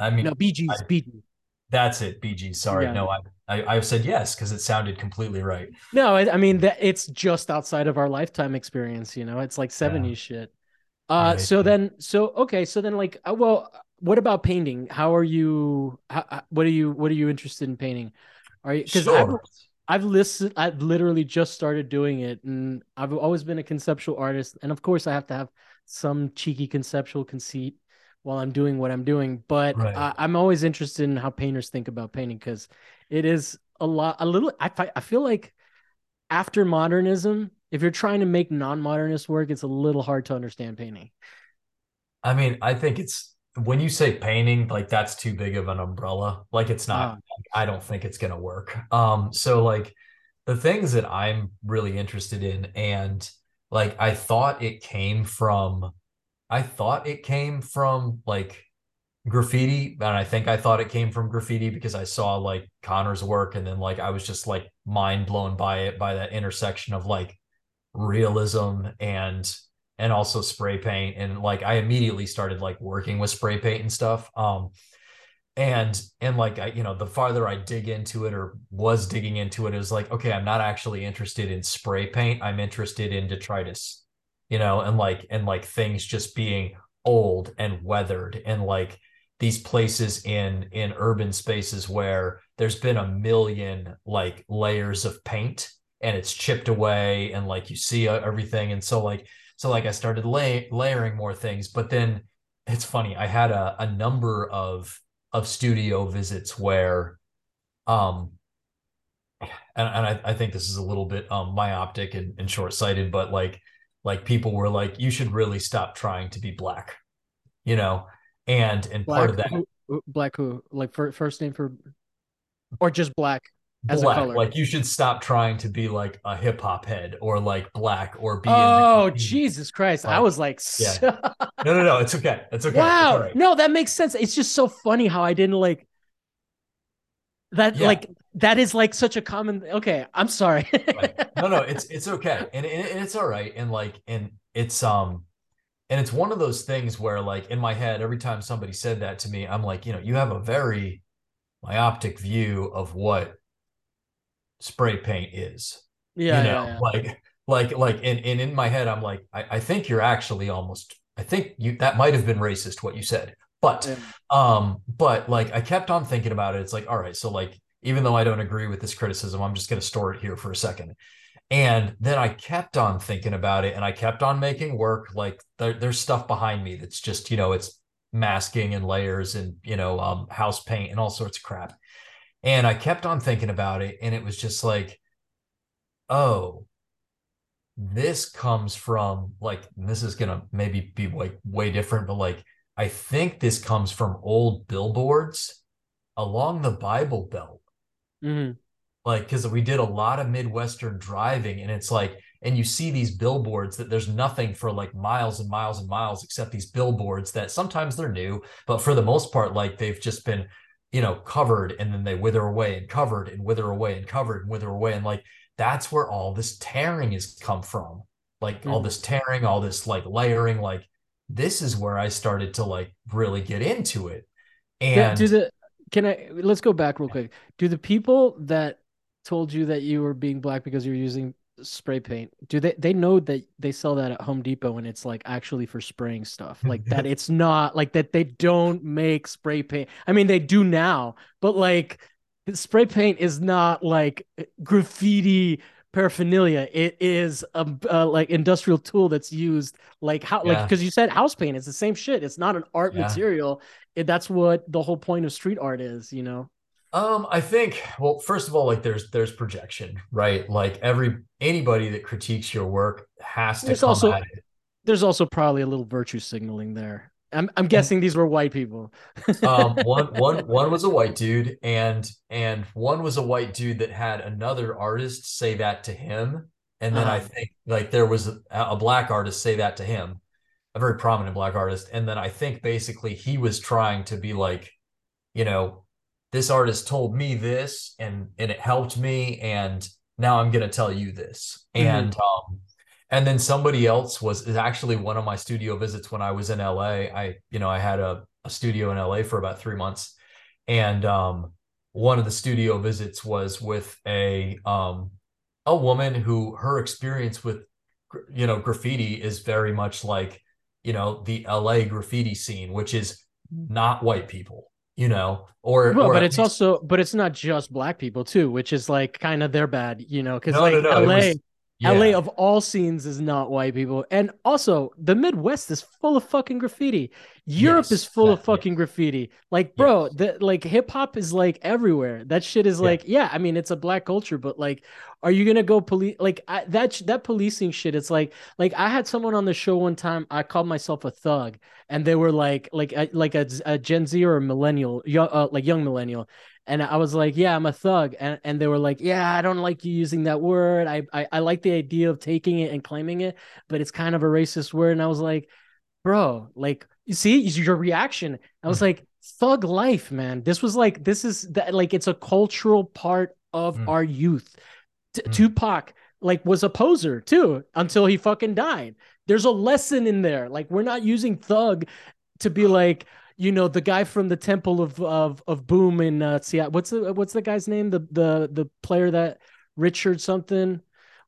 I mean, no Bee Gees I- bg That's it, BG. Sorry, Yeah. no, I, I I said yes because it sounded completely right. no I, I mean that it's just outside of our lifetime experience you know it's like 70s shit uh Right. so then so okay so then like uh, well what about painting how are you how, uh, what are you what are you interested in painting are you because I've, Sure. I've listened I've literally just started doing it and I've always been a conceptual artist and of course I have to have some cheeky conceptual conceit while I'm doing what I'm doing but Right. I, I'm always interested in how painters think about painting because it is a lot a little I I feel like after modernism if you're trying to make non-modernist work it's a little hard to understand painting I mean, I think it's when you say painting, like that's too big of an umbrella. Like it's not. Ah. I don't think it's gonna work. Um, so like the things that I'm really interested in, and like I thought it came from, I thought it came from like graffiti, and I think I thought it came from graffiti because I saw like Conor's work, and then like I was just like mind blown by it by that intersection of like realism and and also spray paint. And like I immediately started like working with spray paint and stuff um and and like I you know the farther I dig into it or was digging into it was like okay I'm not actually interested in spray paint. I'm interested in detritus you know and like and like things just being old and weathered and like these places in in urban spaces where there's been a million like layers of paint and it's chipped away and like you see everything and so like so like I started lay, layering more things, but then it's funny. I had a, a number of of studio visits where, um, and, and I, I think this is a little bit um myopic and, and short sighted, but like like people were like, you should really stop trying to be black, you know, and and black part of that who, black who like for, first name for or just black as a black, color. like you should stop trying to be like a hip hop head or like black or be. in oh jesus christ i was like yeah. No, no, no. It's okay. It's okay. It's wow no that makes sense it's just so funny how i didn't like that Yeah. like that is like such a common okay i'm sorry. No no it's it's okay. And, and and it's all right. And like and it's um and it's one of those things where like in my head every time somebody said that to me i'm like you know you have a very myopic view of what spray paint is yeah, you know yeah, yeah. like like like and, and in my head i'm like I, I think you're actually almost i think you that might have been racist what you said. But Yeah. um but like i kept on thinking about it. It's like all right so like even though i don't agree with this criticism i'm just going to store it here for a second And then I kept on thinking about it and I kept on making work. Like there, there's stuff behind me that's just, you know, it's masking and layers and, you know, um, house paint and all sorts of crap. And I kept on thinking about it. And it was just like, oh, this comes from like, this is going to maybe be like way different, but like, I think this comes from old billboards along the Bible Belt. Mm-hmm. Like because we did a lot of midwestern driving and it's like and you see these billboards that there's nothing for like miles and miles and miles except these billboards that sometimes they're new but for the most part like they've just been you know covered and then they wither away and covered and wither away and covered and wither away and like that's where all this tearing has come from. Like mm-hmm. all this tearing all this like layering like this is where i started to like really get into it. And do the can i let's go back real quick. Do the people that told you that you were being black because you're using spray paint do they they know that they sell that at home depot and it's like actually for spraying stuff? Like that it's not like that they don't make spray paint. I mean they do now but like spray paint is not like graffiti paraphernalia it is a, a like industrial tool that's used like how yeah. like because you said house paint it's the same shit it's not an art yeah. material it, that's what the whole point of street art is you know um, I think well, first of all, like there's there's projection, right? Like every anybody that critiques your work has to there's come also, at it. There's also probably a little virtue signaling there. I'm I'm guessing these were white people. um, one one one was a white dude, and and one was a white dude that had another artist say that to him, and then I uh-huh. think like there was a, a black artist say that to him, a very prominent black artist, and then I think basically he was trying to be like, you know, this artist told me this and and it helped me and now i'm going to tell you this mm-hmm. and um and then somebody else was is actually one of my studio visits when i was in la i you know i had a, a studio in la for about three months and um one of the studio visits was with a um a woman who her experience with you know graffiti is very much like you know the la graffiti scene which is not white people you know, or, well, or but it's least... also, but it's not just black people too, which is like kind of their bad, you know, because no, like no, no. LA, was, yeah. LA of all scenes is not white people. And also the Midwest is full of fucking graffiti. Europe yes, is full that, of fucking graffiti. Like, bro, yes. the like hip hop is like everywhere. That shit is like, yeah. yeah, I mean, it's a black culture, but like, are you gonna go police like I, that that policing shit? It's like like I had someone on the show one time. I called myself a thug, and they were like like like a, a Gen Z or a millennial, young, uh, like young millennial, and I was like, yeah, I'm a thug. And, and they were like, yeah, I don't like you using that word. I, I, I like the idea of taking it and claiming it, but it's kind of a racist word. And I was like, bro, like, you see your reaction. I was like, thug life, man. This was like, this is that, like, it's a cultural part of mm. our youth. T- mm. Tupac, like, was a poser too until he fucking died. There's a lesson in there. Like, we're not using thug to be like, you know the guy from the Temple of of of Boom in uh, Seattle. What's the what's the guy's name? The the the player that Richard something,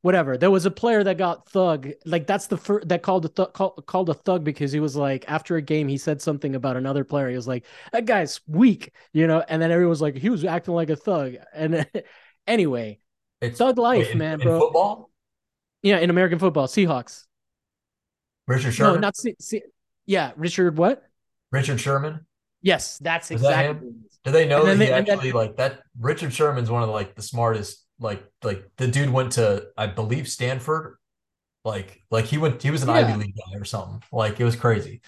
whatever. There was a player that got thug. Like that's the first that called a th- call, called a thug because he was like after a game he said something about another player. He was like that guy's weak, you know. And then everyone was like he was acting like a thug. And anyway, it's thug life, in, man, in bro. Football. Yeah, in American football, Seahawks. Richard Sherman. No, not C- C- yeah, Richard what? Richard Sherman. Yes, that's exactly. That Do they know that he actually then, like that? Richard Sherman's one of the, like the smartest. Like like the dude went to I believe Stanford. Like like he went he was an yeah. Ivy League guy or something. Like it was crazy.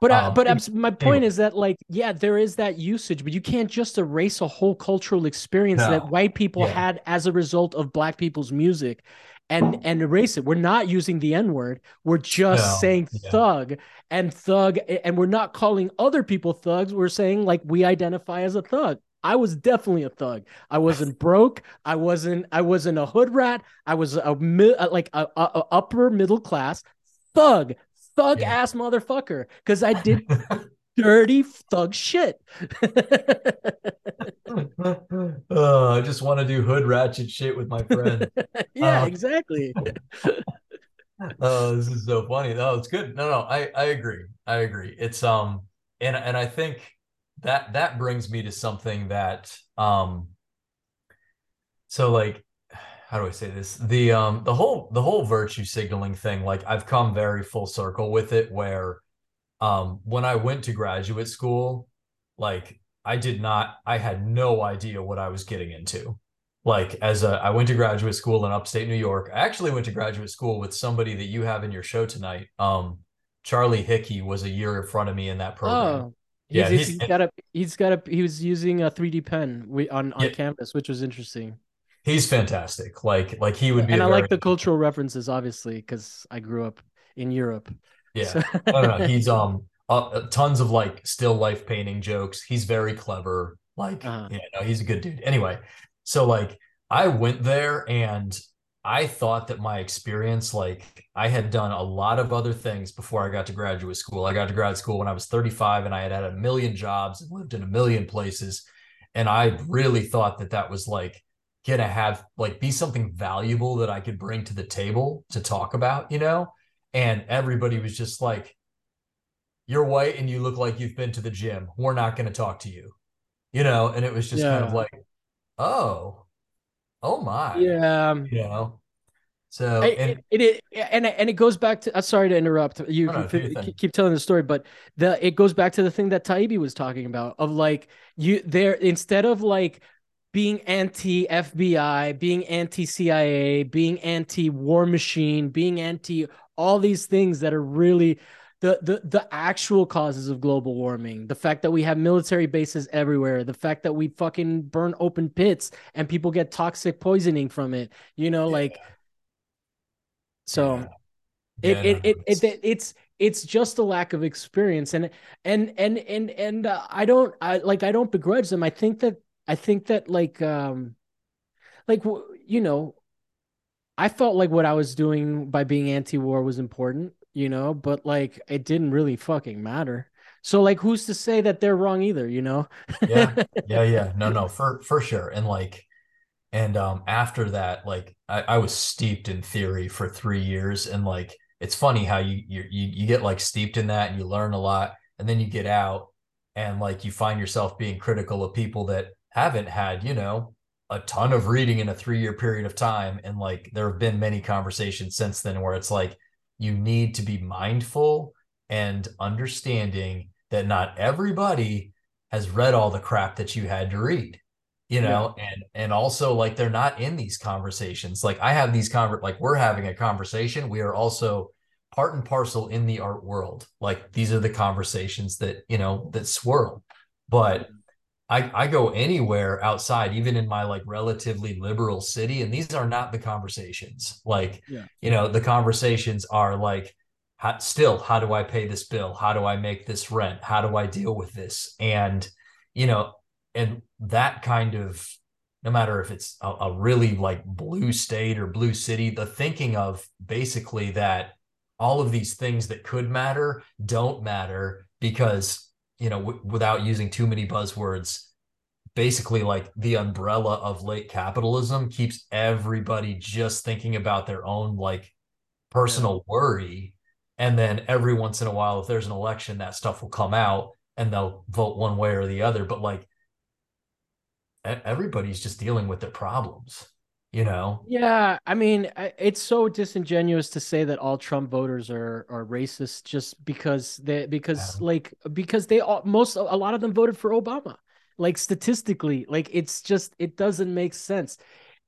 But uh, um, but my point anyway. is that like yeah, there is that usage, but you can't just erase a whole cultural experience no. that white people yeah. had as a result of black people's music and and erase it. We're not using the N word. We're just no, saying yeah. thug and thug, and we're not calling other people thugs. We're saying like we identify as a thug. I was definitely a thug. I wasn't broke. I wasn't. I wasn't a hood rat. I was a like a, a, a upper middle class thug, thug yeah. ass motherfucker. Because I did dirty thug shit. oh, I just want to do hood ratchet shit with my friend. yeah, uh, exactly. oh, this is so funny. No, it's good. No, no, I I agree. I agree. It's um and and I think that that brings me to something that um so like how do I say this? The um the whole the whole virtue signaling thing, like I've come very full circle with it where um when I went to graduate school, like I did not I had no idea what I was getting into. Like as a I went to graduate school in upstate New York. I actually went to graduate school with somebody that you have in your show tonight. Um Charlie Hickey was a year in front of me in that program. Oh, he's, Yeah, he's, he's- got a he's got a he was using a 3D pen we, on on Yeah. campus, which was interesting. He's fantastic. Like like he would be And I very- like the cultural references, obviously, because I grew up in Europe. Yeah. So- I don't know. He's um uh, tons of like still life painting jokes. He's very clever. Like Uh-huh. yeah, no, he's a good dude. Anyway, so like I went there and I thought that my experience, like I had done a lot of other things before I got to graduate school. I got to grad school when I was 35 and I had had a million jobs and lived in a million places. And I really thought that that was like gonna have like be something valuable that I could bring to the table to talk about, you know? And everybody was just like, you're white and you look like you've been to the gym. We're not going to talk to you, you know? And it was just kind of like, oh, oh my, yeah. you know? So, It, and it, it, it- and and it goes back to. Uh, sorry to interrupt. You keep- do your thing. keep, telling the story, but the it goes back to the thing that Taibbi was talking about of like you there instead of like being anti FBI, being anti CIA, being anti war machine, being anti all these things that are really the, the the actual causes of global warming. The fact that we have military bases everywhere the fact that we fucking burn open pits and people get toxic poisoning from it you know like so yeah. it, Yeah, it, no, it, it's- it, it's it's just a lack of experience. And and and and and uh, i don't i like i don't begrudge them. I think that i think that like um like you know i felt like what i was doing by being anti-war was important you know but like it didn't really fucking matter. So like who's to say that they're wrong either you know? Yeah. Yeah yeah. No no for for sure. And like and um after that like I, I was steeped in theory for three years. And like it's funny how you you you you get like steeped in that and you learn a lot and then you get out and like you find yourself being critical of people that haven't had you know a ton of reading in a three year period of time. And like there have been many conversations since then where it's like you need to be mindful and understanding that not everybody has read all the crap that you had to read you know? And and also like they're not in these conversations. Like i have these conver like we're having a conversation. We are also part and parcel in the art world. Like these are the conversations that you know that swirl. But i i go anywhere outside even in my like relatively liberal city and these are not the conversations. Like Yeah. you know the conversations are like how, still how do i pay this bill? How do i make this rent? How do i deal with this? And you know and that kind of no matter if it's a, a really like blue state or blue city the thinking of basically that all of these things that could matter don't matter because you know w- without using too many buzzwords basically like the umbrella of late capitalism keeps everybody just thinking about their own like personal worry. And then every once in a while if there's an election that stuff will come out and they'll vote one way or the other. But like everybody's just dealing with their problems you know Yeah, I mean, it's so disingenuous to say that all Trump voters are are racist just because they because Yeah. like because they all most a lot of them voted for Obama. Like statistically, like it's just it doesn't make sense.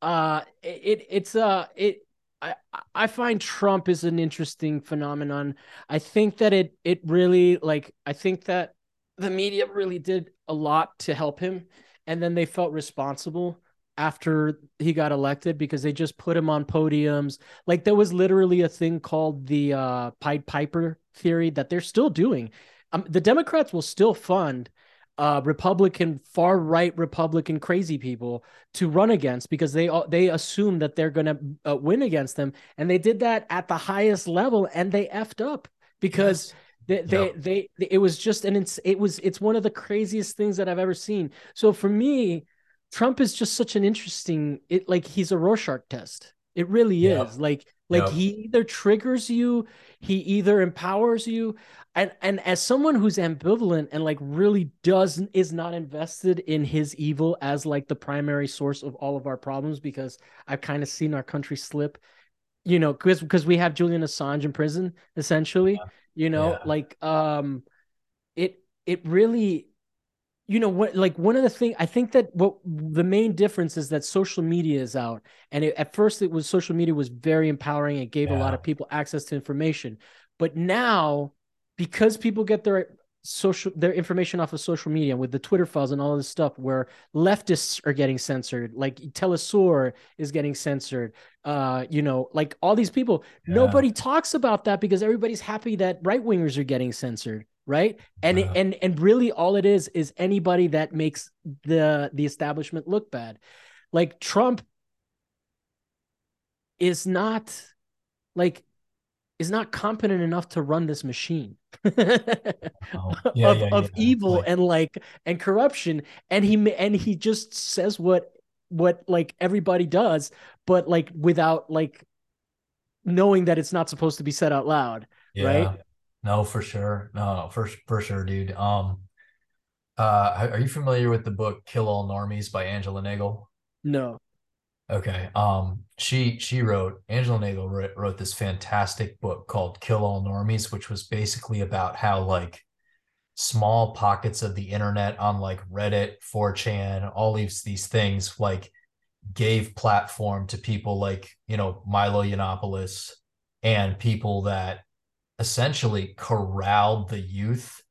Uh it it's uh it I I find Trump is an interesting phenomenon. I think that it it really like I think that the media really did a lot to help him and then they felt responsible after he got elected because they just put him on podiums. Like there was literally a thing called the uh, Pied Piper theory that they're still doing. Um, the Democrats will still fund uh, Republican, far right Republican crazy people to run against because they they assume that they're going to uh, win against them, and they did that at the highest level, and they effed up because. They, they, Yeah. they, they, it was just an, ins- it was, it's one of the craziest things that I've ever seen. So for me, Trump is just such an interesting, it like he's a Rorschach test. It really Yeah. is. Like Like Yep. he either triggers you, he either empowers you. And and as someone who's ambivalent and like really doesn't is not invested in his evil as like the primary source of all of our problems, because I've kind of seen our country slip, you know, because because we have Julian Assange in prison, essentially. You know, Yeah. like um it it really you know what like one of the thing i think that what the main difference is that social media is out. And it, at first it was social media was very empowering. It gave a lot of people access to information. But now because people get their social their information off of social media with the twitter files and all this stuff where leftists are getting censored like telesur is getting censored uh you know like all these people Yeah. nobody talks about that because everybody's happy that right wingers are getting censored right and Yeah. and and really all it is is anybody that makes the the establishment look bad like trump is not like is not competent enough to run this machine Oh, yeah, of, yeah, of yeah. evil Like- and like and corruption and he and he just says what what like everybody does but like without like knowing that it's not supposed to be said out loud right? No, for sure. No, no, for for sure, dude. Um, uh, are you familiar with the book "Kill All Normies" by Angela Nagle? no Okay. Um, she she wrote Angela Nagle wrote, wrote this fantastic book called Kill All Normies, which was basically about how like small pockets of the internet on like Reddit, 4chan, all these these things like gave platform to people like, you know, Milo Yiannopoulos and people that essentially corralled the youth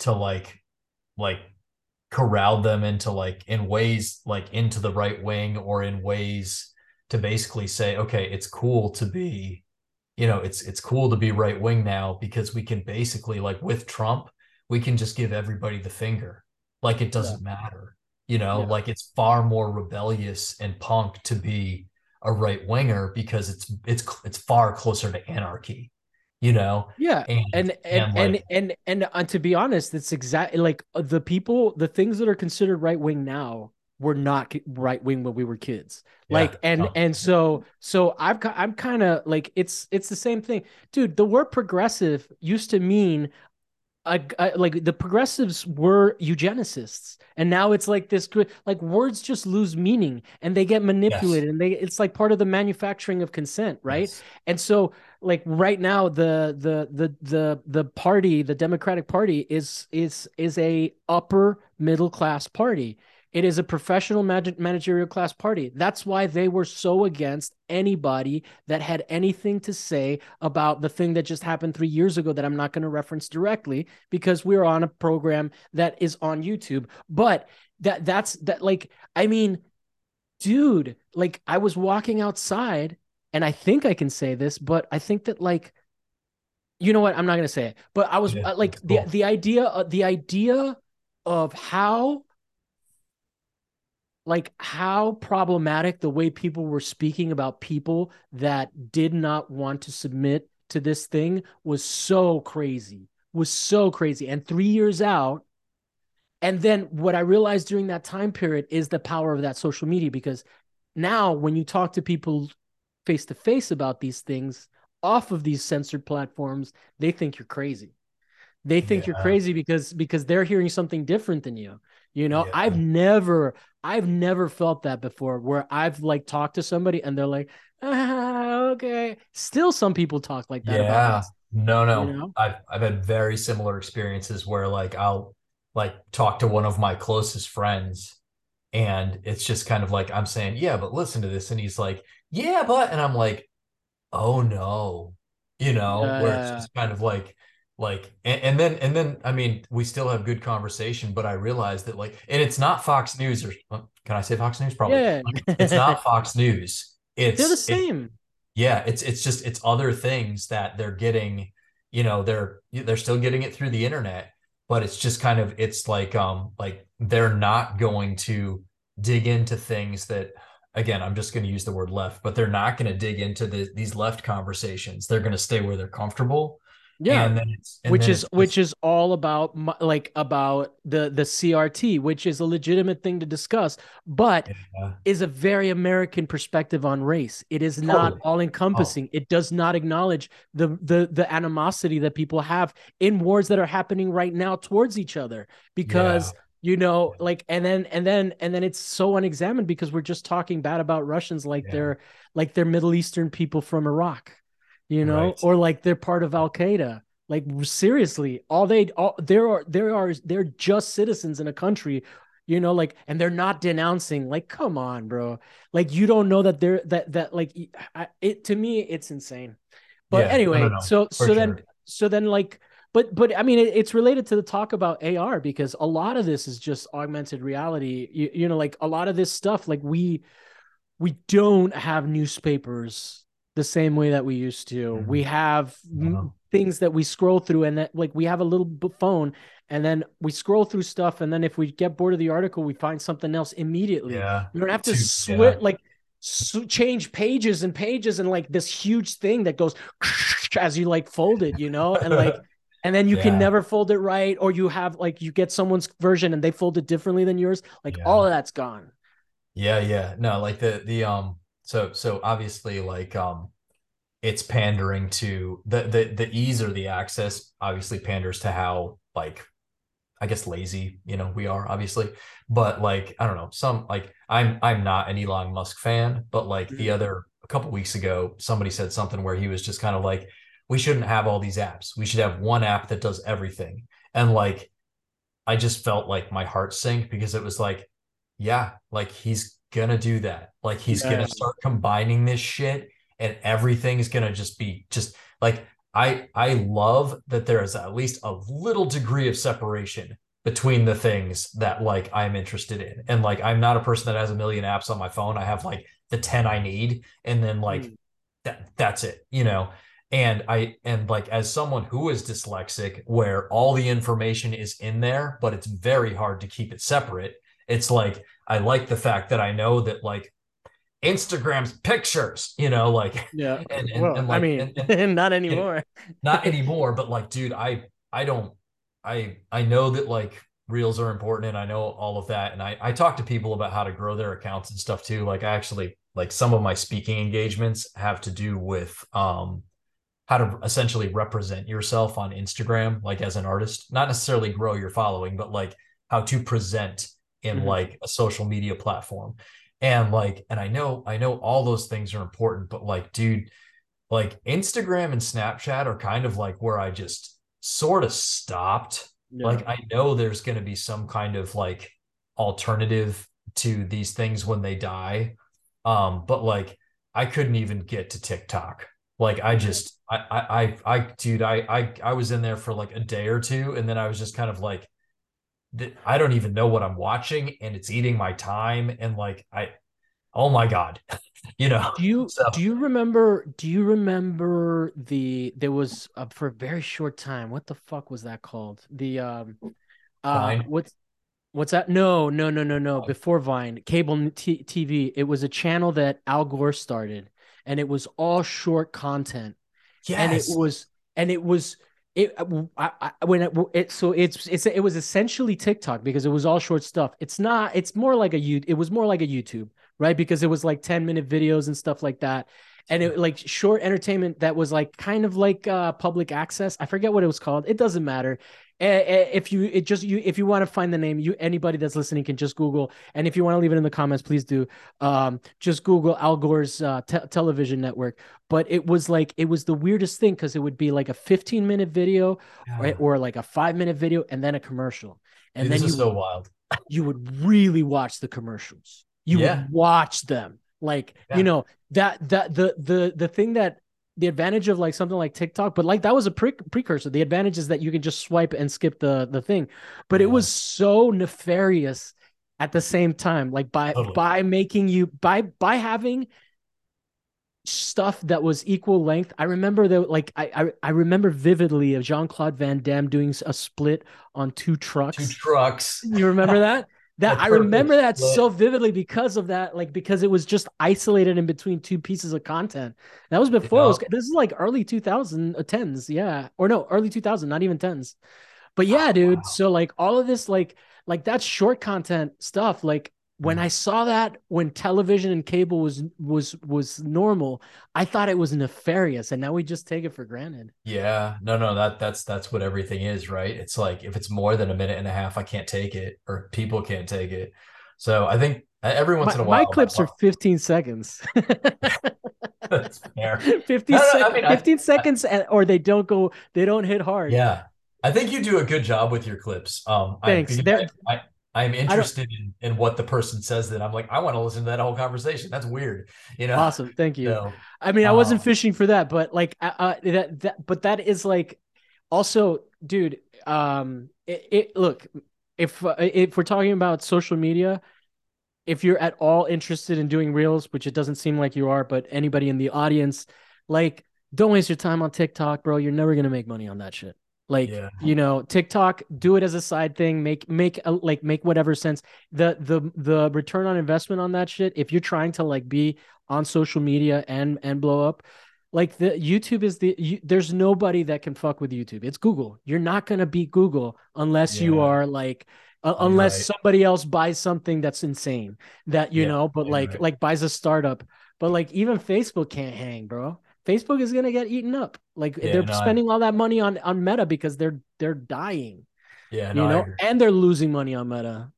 to like like corralled them into like in ways like into the right wing or in ways to basically say okay it's cool to be you know it's it's cool to be right wing now because we can basically like with Trump we can just give everybody the finger. Like it doesn't matter you know? Yeah. like it's far more rebellious and punk to be a right winger because it's it's it's far closer to anarchy you know? Yeah and and and and like- and and, uh, to be honest it's exactly like uh, the people the things that are considered right wing now were not right wing when we were kids. Yeah. like and and so so i've i'm kind of like it's it's the same thing. Dude the word progressive used to mean a, a- like the progressives were eugenicists and now it's like this like words just lose meaning and they get manipulated and they it's like part of the manufacturing of consent right? Yes. and so like right now the the the the the party the democratic party is is is a upper middle class party. It is a professional managerial class party. That's why they were so against anybody that had anything to say about the thing that just happened 3 years ago that I'm not going to reference directly because we're on a program that is on YouTube. But that that's that like I mean dude like I was walking outside and I think I can say this, but I think that like, you know what? I'm not gonna say it. But I was Yeah, uh, like that's the cool. the idea of the idea of how like how problematic the way people were speaking about people that did not want to submit to this thing was so crazy was so crazy and 3 years out and then what i realized during that time period is the power of that social media because now when you talk to people face to face about these things off of these censored platforms they think you're crazy they think you're crazy because because they're hearing something different than you you know Yeah. i've never i've never felt that before where i've like talked to somebody and they're like ah, okay still some people talk like that about Yeah. us No, no. You know? I've I've had very similar experiences where like I'll like talk to one of my closest friends and it's just kind of like I'm saying, "Yeah, but listen to this." And he's like, "Yeah, but." And I'm like, "Oh no." You know, Yeah, where it's yeah. just kind of like like and, and then and then I mean, we still have good conversation, but I realized that like and it's not Fox News or uh, can I say Fox News? Probably. yeah Like, it's not Fox News. It's they're the same yeah, it's it's just it's other things that they're getting, you know, they're they're still getting it through the internet, but it's just kind of it's like um like they're not going to dig into things that again, I'm just going to use the word left, but they're not going to dig into the, these left conversations. They're going to stay where they're comfortable. Yeah, and then it's and which is which is all about like about the the CRT, which is a legitimate thing to discuss, but yeah, is a very American perspective on race. It is not all encompassing. Oh. It does not acknowledge the the the animosity that people have in wars that are happening right now towards each other because you know like and then and then and then it's so unexamined because we're just talking bad about Russians like Yeah. they're like they're Middle Eastern people from Iraq, you know, Right. or like they're part of Al Qaeda. Like seriously, all they all there are there are they're just citizens in a country, you know, like and they're not denouncing. Like, come on, bro. Like you don't know that they're that that like I, it to me it's insane. But Yeah. Anyway, so so then so then like but but I mean it, it's related to the talk about AR because a lot of this is just augmented reality. You, you know, like a lot of this stuff, like we we don't have newspapers the same way that we used to. Mhm. We have Uh-huh. things that we scroll through, and that like we have a little phone, and then we scroll through stuff, and then if we get bored of the article, we find something else immediately. yeah, You don't have to switch yeah. like change pages and pages and like this huge thing that goes as you like fold it, you know, and like. And then you can never fold it right, or you have like you get someone's version and they fold it differently than yours. Like all of that's gone. Yeah, yeah. No, like the the um so so obviously like um it's pandering to the the the ease or the access obviously panders to how like I guess lazy, you know, we are obviously. But like I don't know, some like I'm I'm not an Elon Musk fan, but like the Mhm. other a couple weeks ago somebody said something where he was just kind of like we shouldn't have all these apps. We should have one app that does everything. And like I just felt like my heart sink because it was like yeah, like he's gonna do that. Like he's Yeah. gonna start combining this shit and everything is gonna just be just like I I love that there is at least a little degree of separation between the things that like I'm interested in. And like I'm not a person that has a million apps on my phone. I have like the 10 I need and then like Mm. that that's it, you know. And I and like as someone who is dyslexic where all the information is in there, but it's very hard to keep it separate. It's like I like the fact that I know that like Instagram's pictures, you know, like Yeah. and, and, well, and I like mean, and- not anymore. not anymore but like dude i i don't i i know that like reels are important and i know all of that and i i talk to people about how to grow their accounts and stuff too like i actually like some of my speaking engagements have to do with um how to essentially represent yourself on instagram like as an artist not necessarily grow your following but like how to present in Mhm. like a social media platform and like and i know i know all those things are important but like dude like Instagram and Snapchat are kind of like where I just sort of stopped. Yeah. Like I know there's going to be some kind of like alternative to these things when they die. Um, but like I couldn't even get to TikTok. Like I just I I I, I dude, I I I was in there for like a day or two and then I was just kind of like I don't even know what I'm watching and it's eating my time and like I oh my god. you know. do you So- do you remember do you remember the there was uh, for a very short time what the fuck was that called the um uh what's what's that no no no no no Oh. before Vine cable t- TV it was a channel that Al Gore started and it was all short content Yes. and it was and it was it uh, I, I, when it, it so it's it's it was essentially TikTok because it was all short stuff. It's not. It's more like a you. It was more like a YouTube, right? Because it was like ten minute videos and stuff like that, and it like short entertainment that was like kind of like uh public access. I forget what it was called. It doesn't matter. If you it just you if you want to find the name, you anybody that's listening can just Google. And if you want to leave it in the comments, please do. Um, just Google Al Gore's uh, te- television network but it was like it was the weirdest thing because it would be like a 15 minute video or, Yeah. or like a five minute video and then a commercial and Dude, then you so wild. you would really watch the commercials you Yeah. would watch them like Yeah. you know that that the the the thing that the advantage of like something like TikTok, but like that was a pre- precursor. The advantage is that you can just swipe and skip the the thing, but it was so nefarious at the same time. Like by Totally. by making you by by having stuff that was equal length. I remember that like I I, I remember vividly of Jean Claude Van Damme doing a split on two trucks. Two trucks. You remember that? That I remember that split. so vividly because of that, like because it was just isolated in between two pieces of content. That was before it was, this is like early 2010s, uh, yeah, or no, early 2000, not even tens. But yeah, dude. Wow. So like all of this, like like that short content stuff, like when. I saw that when television and cable was was was normal, I thought it was nefarious, and now we just take it for granted. Yeah, no, no, that that's that's what everything is, right? It's like if it's more than a minute and a half, I can't take it, or people can't take it. So I think uh, every once My, in a while, my clips are 15 seconds. that's fair. 50 No, no, I mean, I- 15 seconds and, or they don't go they don't hit hard Yeah, I think you do a good job with your clips. Um, Thanks. I, I, I'm interested in in what the person says. That I'm like, I want to listen to that whole conversation. That's weird, you know. awesome thank you So, i mean i wasn't um, fishing for that but like uh, uh that, that but that is like also dude um it, it look if uh, if we're talking about social media if you're at all interested in doing reels which it doesn't seem like you are but anybody in the audience like don't waste your time on tiktok bro you're never gonna make money on that shit like Yeah. you know tiktok do it as a side thing make make a, like make whatever sense. The the the return on investment on that shit if you're trying to like be on social media and and blow up like the youtube is the you, there's nobody that can fuck with youtube. It's google. You're not going to beat google unless you are like uh, unless right. somebody else buys something that's insane that you Yeah, know but like right. like buys a startup. But like even facebook can't hang bro facebook is going to get eaten up like Yeah, they're no, I- spending all that money on on meta because they're they're dying yeah, you no, I know and they're losing money on meta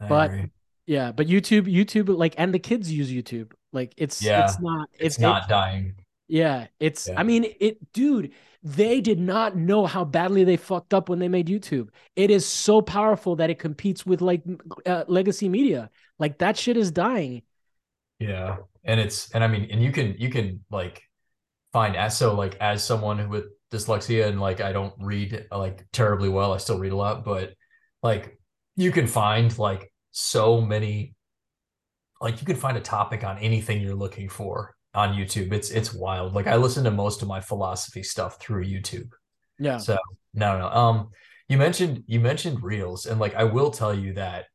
I but- agree. yeah but youtube youtube like and the kids use youtube like it's Yeah, it's not it's it- not dying. yeah, it's Yeah. I mean it dude, they did not know how badly they fucked up when they made YouTube. It is so powerful that it competes with like uh, legacy media. Like that shit is dying. Yeah. And it's and I mean and you can you can like find as so like as someone who with dyslexia and like I don't read like terribly well, I still read a lot, but like you can find like so many like you can find a topic on anything you're looking for on YouTube. It's it's wild. Like I listen to most of my philosophy stuff through YouTube. Yeah. So no, no. Um, you mentioned you mentioned Reels, and like I will tell you that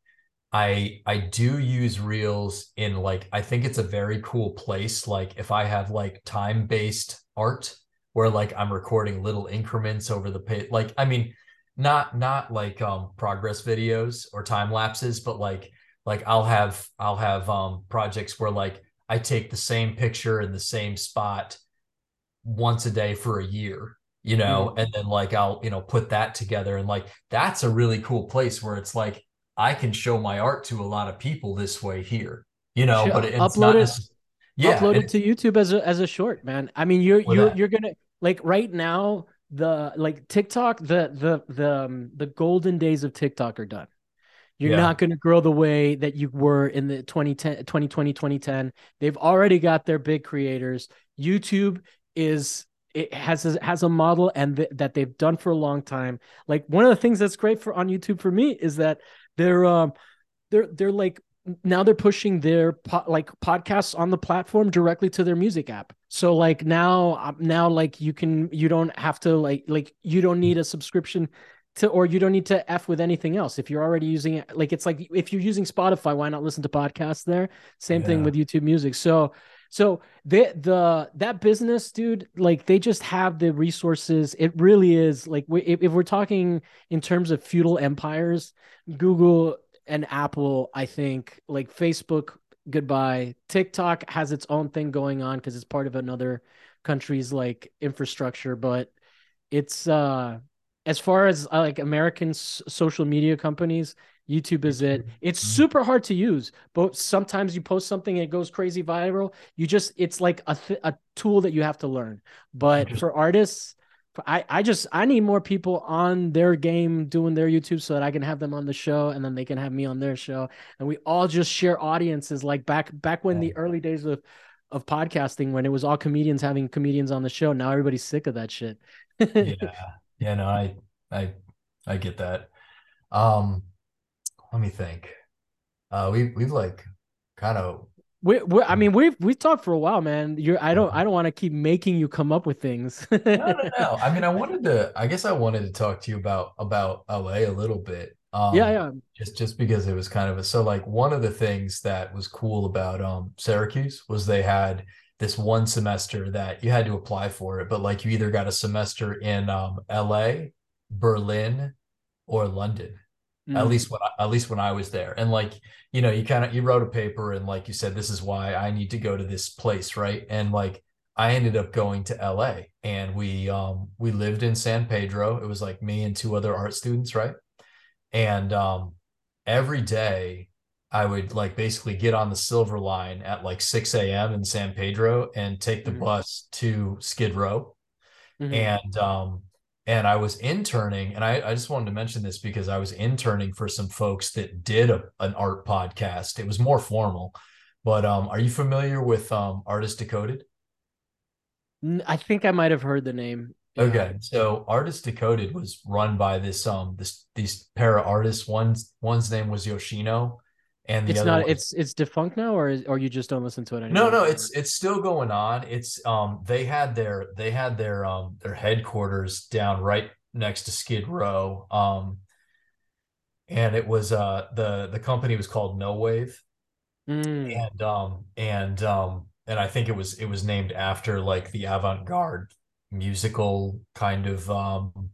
I I do use Reels in like I think it's a very cool place. Like if I have like time based art where like I'm recording little increments over the page. Like I mean, not not like um progress videos or time lapses, but like like I'll have I'll have um projects where like I take the same picture in the same spot once a day for a year you know and then like i'll you know put that together and like that's a really cool place where it's like i can show my art to a lot of people this way here you know Sure, but it's upload not it- yeah Upload and it to YouTube as a as a short, man. I mean, you're you're that. you're gonna like right now the like TikTok the the the um, the golden days of TikTok are done. You're Yeah. not going to grow the way that you were in the 2010, 2020, 2010. They've already got their big creators. YouTube is it has a, has a model and th- that they've done for a long time. Like one of the things that's great for on YouTube for me is that they're um they're they're like now they're pushing their po- like podcasts on the platform directly to their music app. So like now um, now like you can you don't have to like like you don't need a subscription to or you don't need to f with anything else. If you're already using it like it's like if you're using spotify why not listen to podcasts there? Same thing with youtube music. So so the the that business dude like they just have the resources. It really is like if, if we're talking in terms of feudal empires google and apple i think like facebook goodbye. Tiktok has its own thing going on because it's part of another country's like infrastructure but it's uh as far as uh, like American s- social media companies, YouTube is it. It's Mhm. super hard to use, but sometimes you post something and it goes crazy viral. You just it's like a th- a tool that you have to learn. But for artists, I I just I need more people on their game doing their YouTube so that I can have them on the show and then they can have me on their show and we all just share audiences like back back when the early days of of podcasting when it was all comedians having comedians on the show. Now everybody's sick of that shit. yeah yeah no i i i get that um let me think uh we we've like kind of We, we, I mean, we've we've talked for a while, man. You're, I don't, I don't want to keep making you come up with things. no no no i mean i wanted to i guess i wanted to talk to you about about la a little bit Um, yeah, yeah. Just just because it was kind of a so like one of the things that was cool about um Syracuse was they had this one semester that you had to apply for it, but like you either got a semester in um LA, Berlin, or London. Mm. At least when I, at least when I was there, and like you know, you kind of you wrote a paper and like you said, this is why I need to go to this place, right? And like I ended up going to LA, and we um we lived in San Pedro. It was like me and two other art students, right? And um every day I would like basically get on the silver line at like 6 a.m. in San Pedro and take the mm-hmm. bus to Skid Row. Mm-hmm. And um and I was interning, and I, I just wanted to mention this because I was interning for some folks that did a, an art podcast. It was more formal, but um, are you familiar with um, Artist Decoded? I think I might have heard the name. Okay, so Artist Decoded was run by this um this these para artists. One's one's name was Yoshino, and it's not it's it's defunct now, or is, or you just don't listen to it anymore? No, no, it's it's still going on. It's um they had their they had their um their headquarters down right next to Skid Row. Um, and it was uh the the company was called No Wave, mm. and um and um and I think it was it was named after like the avant garde musical kind of um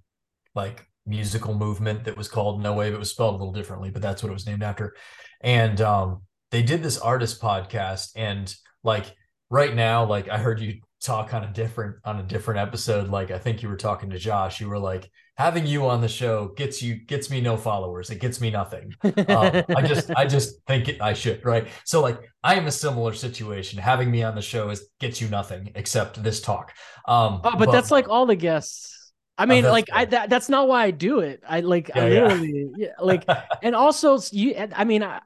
like musical movement that was called No Wave. It was spelled a little differently, but that's what it was named after. And um, they did this artist podcast, and like right now, like I heard you talk on a different on a different episode. Like I think you were talking to Josh. You were like, having you on the show gets you gets me no followers. It gets me nothing. Um, I just I just think it, I should right. So like I am a similar situation. Having me on the show is gets you nothing except this talk. Um, oh, but, but that's like all the guests I mean, oh, like I that, that's not why I do it. I like yeah, I literally yeah. yeah like and also you I mean I,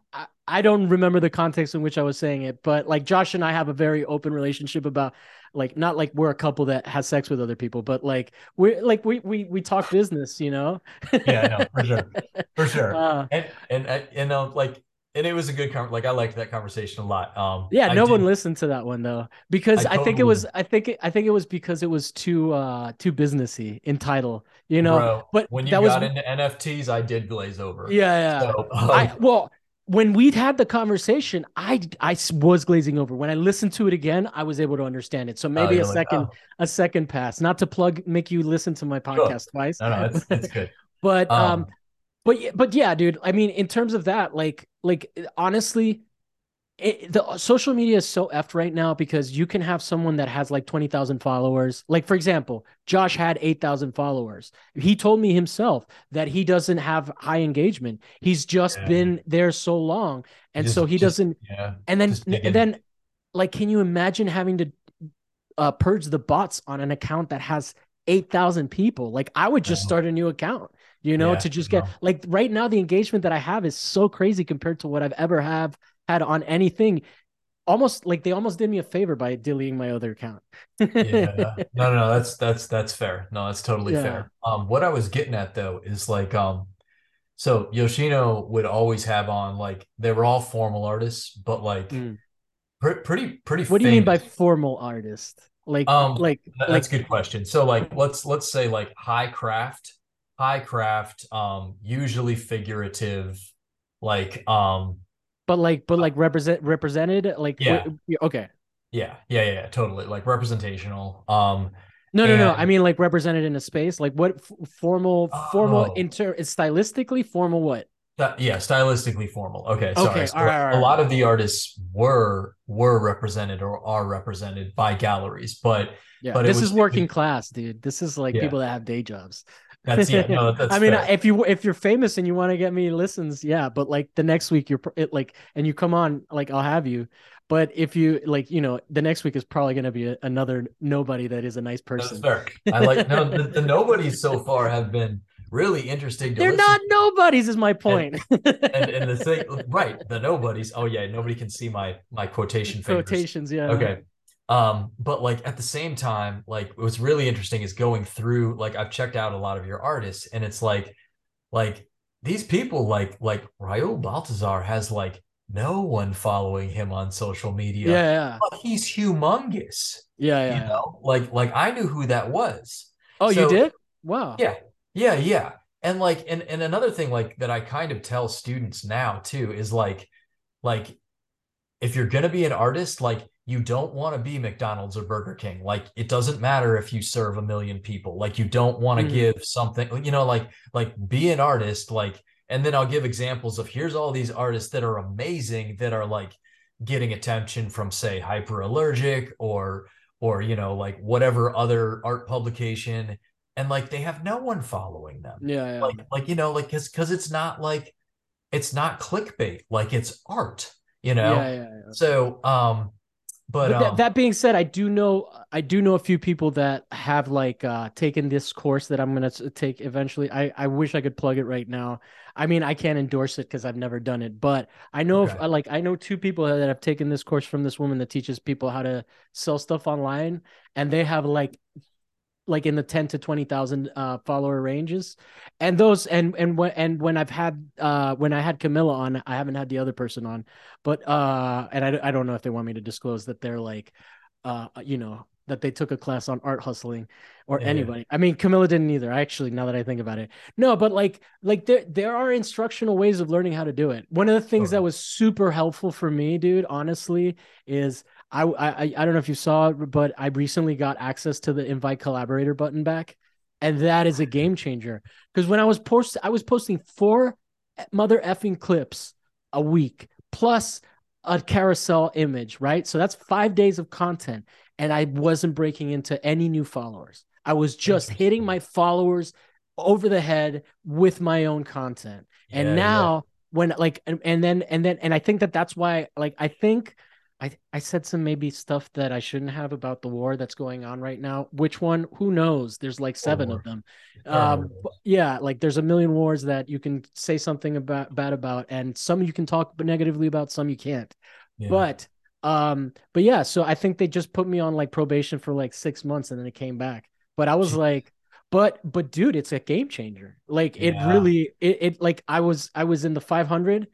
I don't remember the context in which I was saying it, but like Josh and I have a very open relationship about like not like we're a couple that has sex with other people, but like we're like we we we talk business, you know. yeah, no, for sure, for sure. Uh, and and and uh, like and it was a good con- like I liked that conversation a lot. Um, yeah, no one listened to that one though because I, I think it was I think it, I think it was because it was too uh too businessy in title, you know. Bro, but when you got was, into NFTs, I did glaze over. Yeah, yeah. So, um, I well when we'd had the conversation, I I was glazing over. When I listened to it again, I was able to understand it. So maybe oh, a second like, oh. a second pass. Not to plug make you listen to my podcast sure. twice. No, no, it's, it's good. but um, um but but yeah, dude. I mean, in terms of that, like like honestly, it, the social media is so effed right now because you can have someone that has like 20,000 followers. Like, for example, Josh had 8,000 followers. He told me himself that he doesn't have high engagement. He's just yeah. been there so long. And just, so he just, doesn't. Yeah, and then, and then, like, can you imagine having to uh, purge the bots on an account that has 8,000 people? Like, I would just start a new account you know, yeah, to just get no. like right now the engagement that I have is so crazy compared to what I've ever have had on anything. Almost like they almost did me a favor by deleting my other account. yeah. No, no, no, that's that's that's fair. No, that's totally yeah. fair. Um what I was getting at though is like um so Yoshino would always have on like they were all formal artists, but like mm. pr- pretty pretty What famous. do you mean by formal artist? Like um like that's like, a good question. So like let's let's say like high craft high craft, um, usually figurative, like um but like but like represent represented like yeah okay yeah yeah yeah totally like representational um no no and, no i mean like represented in a space like what f- formal formal oh. inter is stylistically formal what that, yeah stylistically formal okay sorry okay, so all right, all right. a lot of the artists were were represented or are represented by galleries but yeah but this was, is working it, class dude this is like yeah. people that have day jobs that's yeah. No, that's I mean, fair. if you if you're famous and you want to get me listens, yeah. But like the next week, you're it, like, and you come on, like I'll have you. But if you like, you know, the next week is probably going to be a, another nobody that is a nice person. That's fair. I like no the, the nobodies so far have been really interesting. They're listen. not nobodies, is my point. And, and, and, the thing, right? The nobodies. Oh yeah, nobody can see my my quotation fingers. Quotations, yeah. Okay. Um, but like at the same time, like what's really interesting is going through, like I've checked out a lot of your artists, and it's like, like these people, like like Raul Baltazar has like no one following him on social media. Yeah, yeah. But he's humongous. Yeah, yeah. You know, like like I knew who that was. Oh, so, you did? Wow. Yeah, yeah, yeah. and like and, and another thing like that i kind of tell students now too is like like if you're gonna be an artist like you don't want to be mcdonald's or burger king like it doesn't matter if you serve a million people like you don't want to mm. give something you know like like be an artist like and then i'll give examples of here's all these artists that are amazing that are like getting attention from say hyperallergic or or you know like whatever other art publication and like they have no one following them. Yeah, yeah. Like like you know like cuz cuz it's not like it's not clickbait, like it's art, you know. Yeah, yeah, yeah. So um but, but that, um, that, being said, I do know I do know a few people that have like uh taken this course that I'm gonna take eventually. I I wish I could plug it right now. I mean, I can't endorse it because I've never done it, but I know okay. if, like I know two people that have taken this course from this woman that teaches people how to sell stuff online, and they have like like in the 10 to 20,000 uh, follower ranges. And those and and when and when I've had uh when I had Camilla on, I haven't had the other person on. But uh and I I don't know if they want me to disclose that they're like uh you know that they took a class on art hustling or yeah. anybody. I mean, Camilla didn't either. Actually, now that I think about it, no, but like, like there there are instructional ways of learning how to do it. One of the things that was super helpful for me, dude, honestly, is I, I I don't know if you saw but I recently got access to the invite collaborator button back, and that is a game changer. Because when I was post, I was posting four mother effing clips a week plus a carousel image, right? So that's five days of content and I wasn't breaking into any new followers. I was just hitting my followers over the head with my own content. Yeah, and now yeah. when like and, and then and then and I think that that's why like I think I I said some maybe stuff that I shouldn't have about the war that's going on right now. Which one? Who knows? There's like seven of them. Um, yeah, like there's a million wars that you can say something about bad about, and some you can talk negatively about, some you can't. Yeah. But um, but yeah, so I think they just put me on like probation for like six months and then it came back. But I was like, but but dude, it's a game changer. Like it really it, it like I was I was in the 500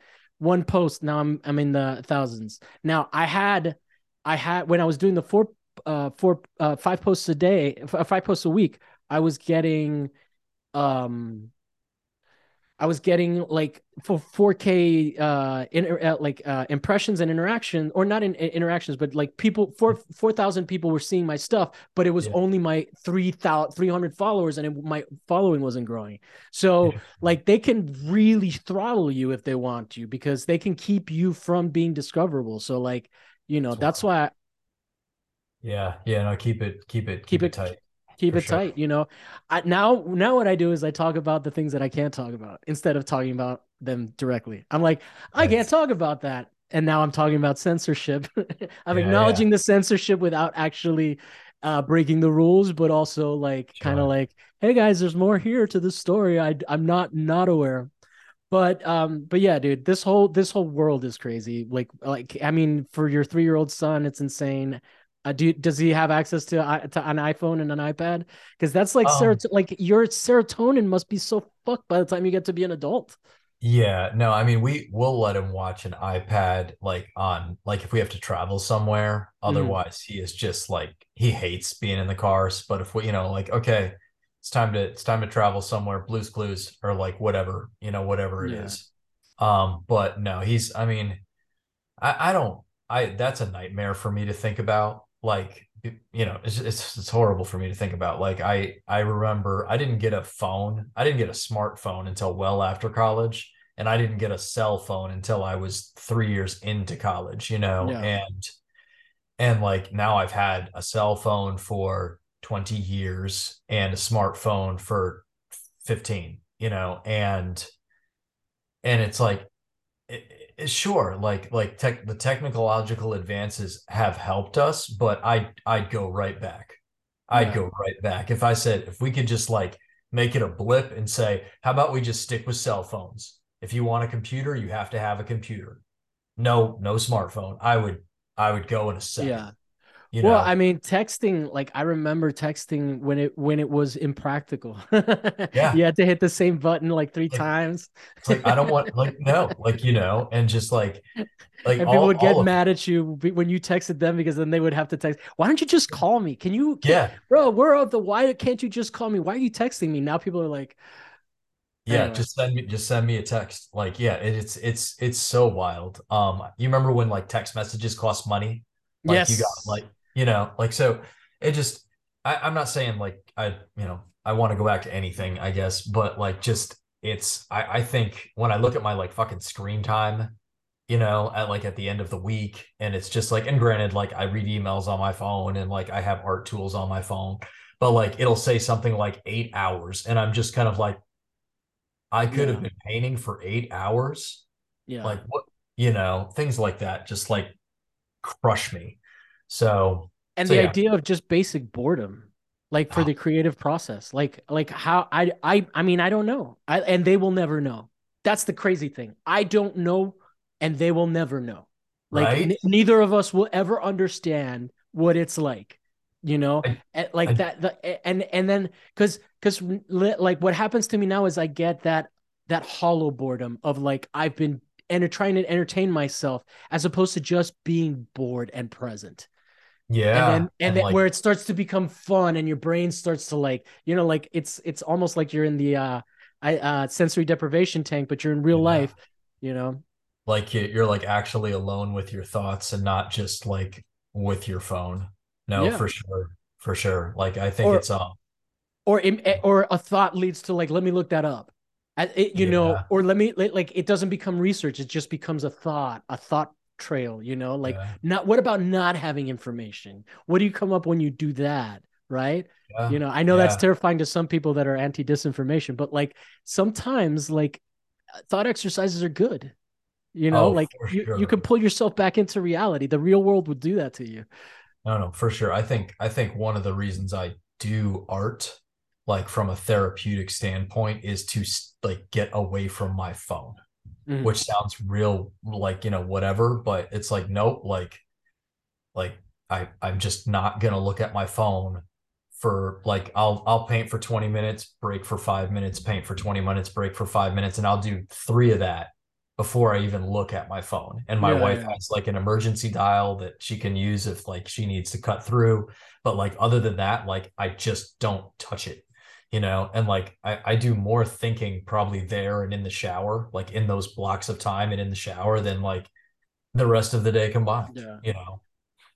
one post. Now I'm I'm in the thousands. Now I had I had when I was doing the four uh four uh five posts a day, five posts a week, I was getting um I was getting like for 4K uh, in, uh like uh impressions and interaction or not in, in interactions but like people four 4000 people were seeing my stuff but it was yeah. only my 3000 300 followers and it, my following wasn't growing. So yeah. like they can really throttle you if they want to because they can keep you from being discoverable. So like, you know, that's why I, yeah, yeah, no, keep it, keep it, keep, keep it, it tight keep it sure. tight you know? I, now now what i do is i talk about the things that i can't talk about instead of talking about them directly. I'm like i can't talk about that. And now i'm talking about censorship. I'm yeah, acknowledging yeah. the censorship without actually uh, breaking the rules but also like sure. kind of like hey guys there's more here to the story I, i'm not not aware. But um but yeah dude this whole this whole world is crazy. Like like i mean for your three year old son it's insane uh, do does he have access to, uh, to an iPhone and an iPad? Because that's like um, serot- like your serotonin must be so fucked by the time you get to be an adult. Yeah, no, I mean we will let him watch an iPad like on like if we have to travel somewhere. Mm. Otherwise, mm. he is just like he hates being in the cars. But if we, you know, like okay, it's time to it's time to travel somewhere, Blues Clues or like whatever, you know, whatever it yeah. is. Um, but no, he's. I mean, I I don't. I that's a nightmare for me to think about like you know it's, it's it's horrible for me to think about. Like i i remember i didn't get a phone i didn't get a smartphone until well after college and i didn't get a cell phone until i was three years into college you know? Yeah. and and like now i've had a cell phone for 20 years and a smartphone for 15 you know? And and it's like sure like like tech the technological advances have helped us but i i'd go right back. I'd yeah. go right back. If i said if we could just like make it a blip and say how about we just stick with cell phones? If you want a computer you have to have a computer. No no smartphone. I would i would go in a second. Yeah you know? Well, I mean, texting, like I remember texting when it when it was impractical. yeah. You had to hit the same button like three like, times. it's like I don't want like no, like you know, and just like like and all, people would get mad at you when you texted them because then they would have to text. Why don't you just call me? Can you Yeah. Bro, we're of the why can't you just call me? Why are you texting me? Now people are like Yeah, Anyway, just send me just send me a text. Like, yeah, it, it's it's it's so wild. Um, you remember when like text messages cost money? Like you got like, you know, like so it just I, I'm not saying like I, you know, I want to go back to anything, I guess, but like just it's I, I think when I look at my like fucking screen time, you know, at like at the end of the week, and it's just like, and granted, like I read emails on my phone and like I have art tools on my phone, but like it'll say something like eight hours, and I'm just kind of like I could have been painting for eight hours. yeah. Like what, you know, things like that just like crush me. So, and so the yeah. idea of just basic boredom like for Oh, the creative process like like how i i i mean i don't know. I, and they will never know. That's the crazy thing. I don't know and they will never know. Like right? n- neither of us will ever understand what it's like you know? I, and like I, that the, and and then because because like what happens to me now is i get that that hollow boredom of like i've been and trying to entertain myself as opposed to just being bored and present and yeah. then and And then like, where it starts to become fun and your brain starts to like you know like it's it's almost like you're in the uh I uh sensory deprivation tank but you're in real yeah, life you know like you- you're like actually alone with your thoughts and not just like with your phone. No, yeah for sure. For sure. Like, I think or it's, um, or or a thought leads to like let me look that up it, you know or let me like it doesn't become research it just becomes a thought a thought trail you know like yeah, not what about not having information? What do you come up when you do that right? Yeah, you know i know that's terrifying to some people that are anti disinformation but like sometimes like uh, thought exercises are good you know Oh, like you you can pull yourself back into reality. The real world would do that to you. No, no, for sure. I think I think one of the reasons I do art, like from a therapeutic standpoint, is to like get away from my phone, Mhm. which sounds real like, you know, whatever, but it's like, nope, like like I I'm just not gonna look at my phone for like I'll I'll paint for 20 minutes, break for five minutes, paint for 20 minutes, break for five minutes, and I'll do three of that before I even look at my phone. And my yeah wife yeah has like an emergency dial that she can use if like she needs to cut through. But like other than that, like I just don't touch it, you know? And like I, I do more thinking probably there and in the shower, like in those blocks of time and in the shower than like the rest of the day combined, yeah you know?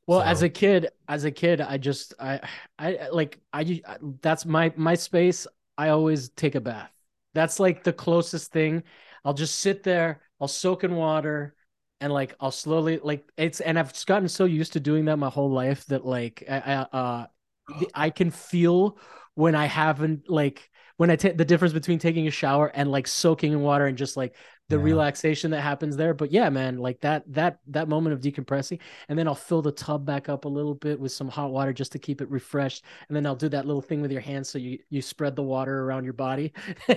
Well, as a kid, as a kid, I just I I like I that's my my space. I always take a bath. That's like the closest thing. I'll just sit there, I'll soak in water, and like I'll slowly like it's and I've just gotten so used to doing that my whole life that like I, I uh I can feel when I haven't like when I take the difference between taking a shower and like soaking in water and just like the yeah. relaxation that happens there. But yeah, man, like that that that moment of decompressing and then I'll fill the tub back up a little bit with some hot water just to keep it refreshed. And then I'll do that little thing with your hands so you you spread the water around your body.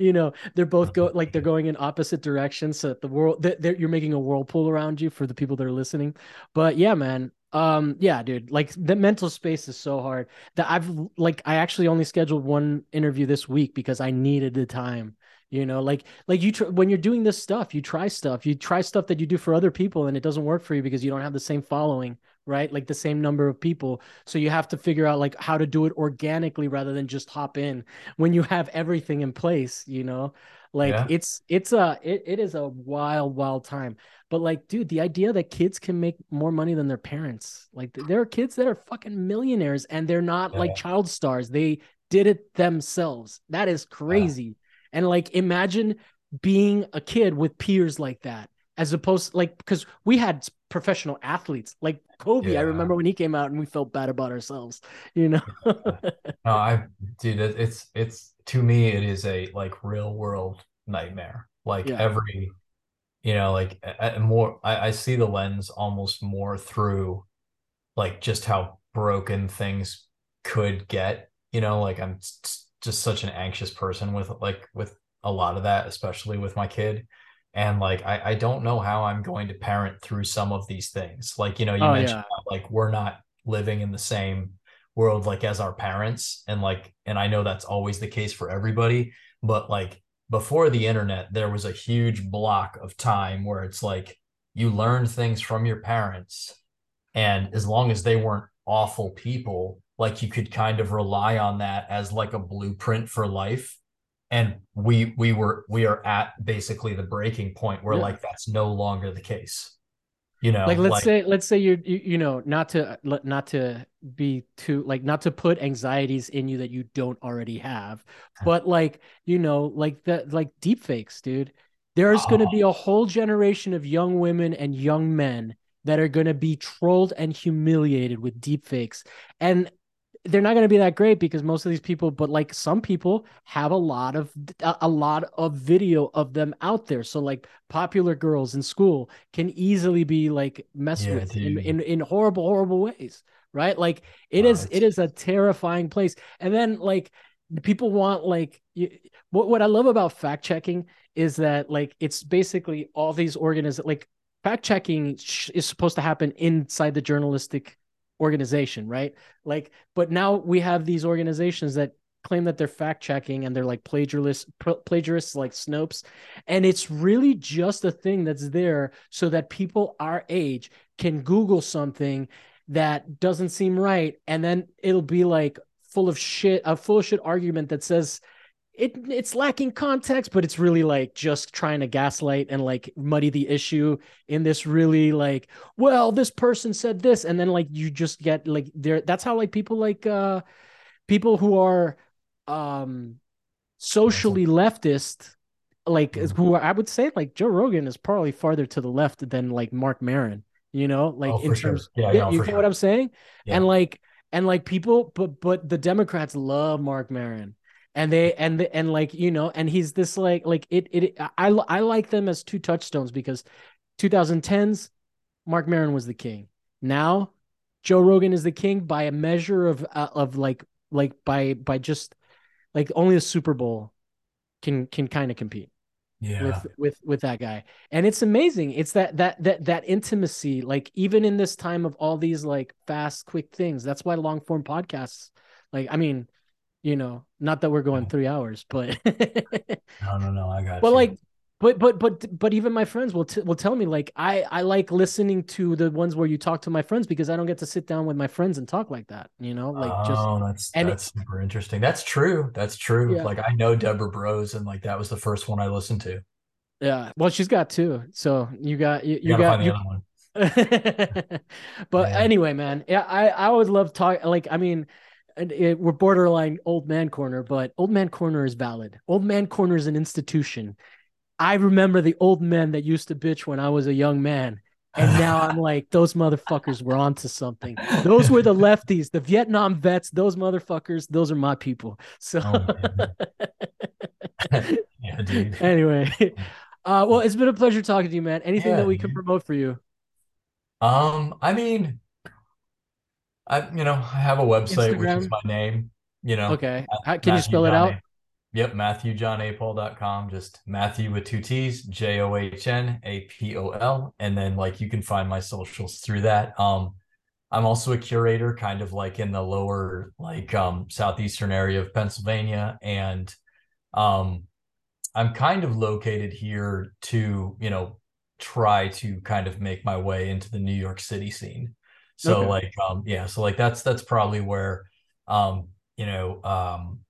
you know, they're both go like they're going in opposite directions, so that the world that you're making a whirlpool around you for the people that are listening. But yeah, man. Um, yeah, dude, like the mental space is so hard that I've like I actually only scheduled one interview this week because I needed the time you know like like you tr- when you're doing this stuff you try stuff you try stuff that you do for other people and it doesn't work for you because you don't have the same following right? Like the same number of people. So you have to figure out like how to do it organically rather than just hop in when you have everything in place you know like Yeah. it's it's a it, it is a wild wild time but like dude the idea that kids can make more money than their parents like there are kids that are fucking millionaires and they're not like child stars they did it themselves that is Yeah. crazy and like imagine being a kid with peers like that, as opposed like because we had professional athletes like Kobe. I remember when he came out and we felt bad about ourselves, you know. No, I, dude, it, it's it's to me, it is a like real world nightmare. Like yeah. every, you know, like more, I, I see the lens almost more through like just how broken things could get. You know, like I'm just such an anxious person with like with a lot of that, especially with my kid. And like I, I don't know how I'm going to parent through some of these things. Like, you know, you Oh mentioned yeah. like we're not living in the same world like as our parents. And like, and I know that's always the case for everybody, but like before the internet, there was a huge block of time where it's like you learned things from your parents and as long as they weren't awful people, like you could kind of rely on that as like a blueprint for life. and we we were we are at basically the breaking point where Yeah. like that's no longer the case you know like let's say let's say you're you, you know not to not to be too like not to put anxieties in you that you don't already have but like you know like that like deep fakes dude there's going to Oh. be a oh. whole generation of young women and young men that are going to be trolled and humiliated with deep fakes and they're not going to be that great because most of these people but like some people have a lot of a lot of video of them out there. So like popular girls in school can easily be like messed Yeah, with in, in in horrible horrible ways right? Like it Wow, is it is a terrifying place. And then like people want like you, what what I love about fact checking is that like it's basically all these organizations like fact checking sh- is supposed to happen inside the journalistic organization right? Like but now we have these organizations that claim that they're fact checking and they're like plagiarists pl- plagiarists like Snopes. And it's really just a thing that's there so that people our age can google something that doesn't seem right. And then it'll be like full of shit a full of shit argument that says it it's lacking context but it's really like just trying to gaslight and like muddy the issue in this really like well this person said this and then like you just get like there that's how like people like uh people who are um socially leftist like who I would say like Joe Rogan is probably farther to the left than like Marc Maron, you know, like Oh, in for sure. terms Yeah, yeah, no, you get sure. what I'm saying? Yeah. And like and like people but but the Democrats love Marc Maron. And they and the, and like you know and he's this like like it it I I like them as two touchstones because 2010s Marc Maron was the king. Now Joe Rogan is the king by a measure of uh, of like like by by just like only the Super Bowl can can kind of compete yeah. with with with that guy. And it's amazing. It's that that that that intimacy like even in this time of all these like fast quick things. That's why long form podcasts like i mean you know not that we're going three hours but no no no i got but you. like but but but but even my friends will t- will tell me like i i like listening to the ones where you talk to my friends because i don't get to sit down with my friends and talk like that you know like just oh, that's and it- that's super interesting. That's true. That's true. Yeah. Like I know Deborah Bros, and like that was the first one I listened to. yeah well she's got two so you got you, You, you got you, but Yeah. anyway, man, yeah, I I always love talk. Like, I mean, and it, we're borderline old man corner, but old man corner is valid. Old man corner is an institution. I remember the old men that used to bitch when I was a young man. And now I'm like, those motherfuckers were onto something. Those were the lefties, the Vietnam vets, those motherfuckers, those are my people. So Oh, yeah, anyway. Uh, well, it's been a pleasure talking to you, man. Anything Yeah, that we can promote for you? Um, I mean, I you know I have a website which is my name. You know, Okay. How, can you Matthew spell it John out? A- Yep, MatthewJohnApol.com. Just Matthew with two T's, J O H N A P O L, and then like you can find my socials through that. Um, I'm also a curator, kind of like in the lower like um southeastern area of Pennsylvania, and um, I'm kind of located here to you know try to kind of make my way into the New York City scene. So Okay. like um yeah, so like that's that's probably where um you know um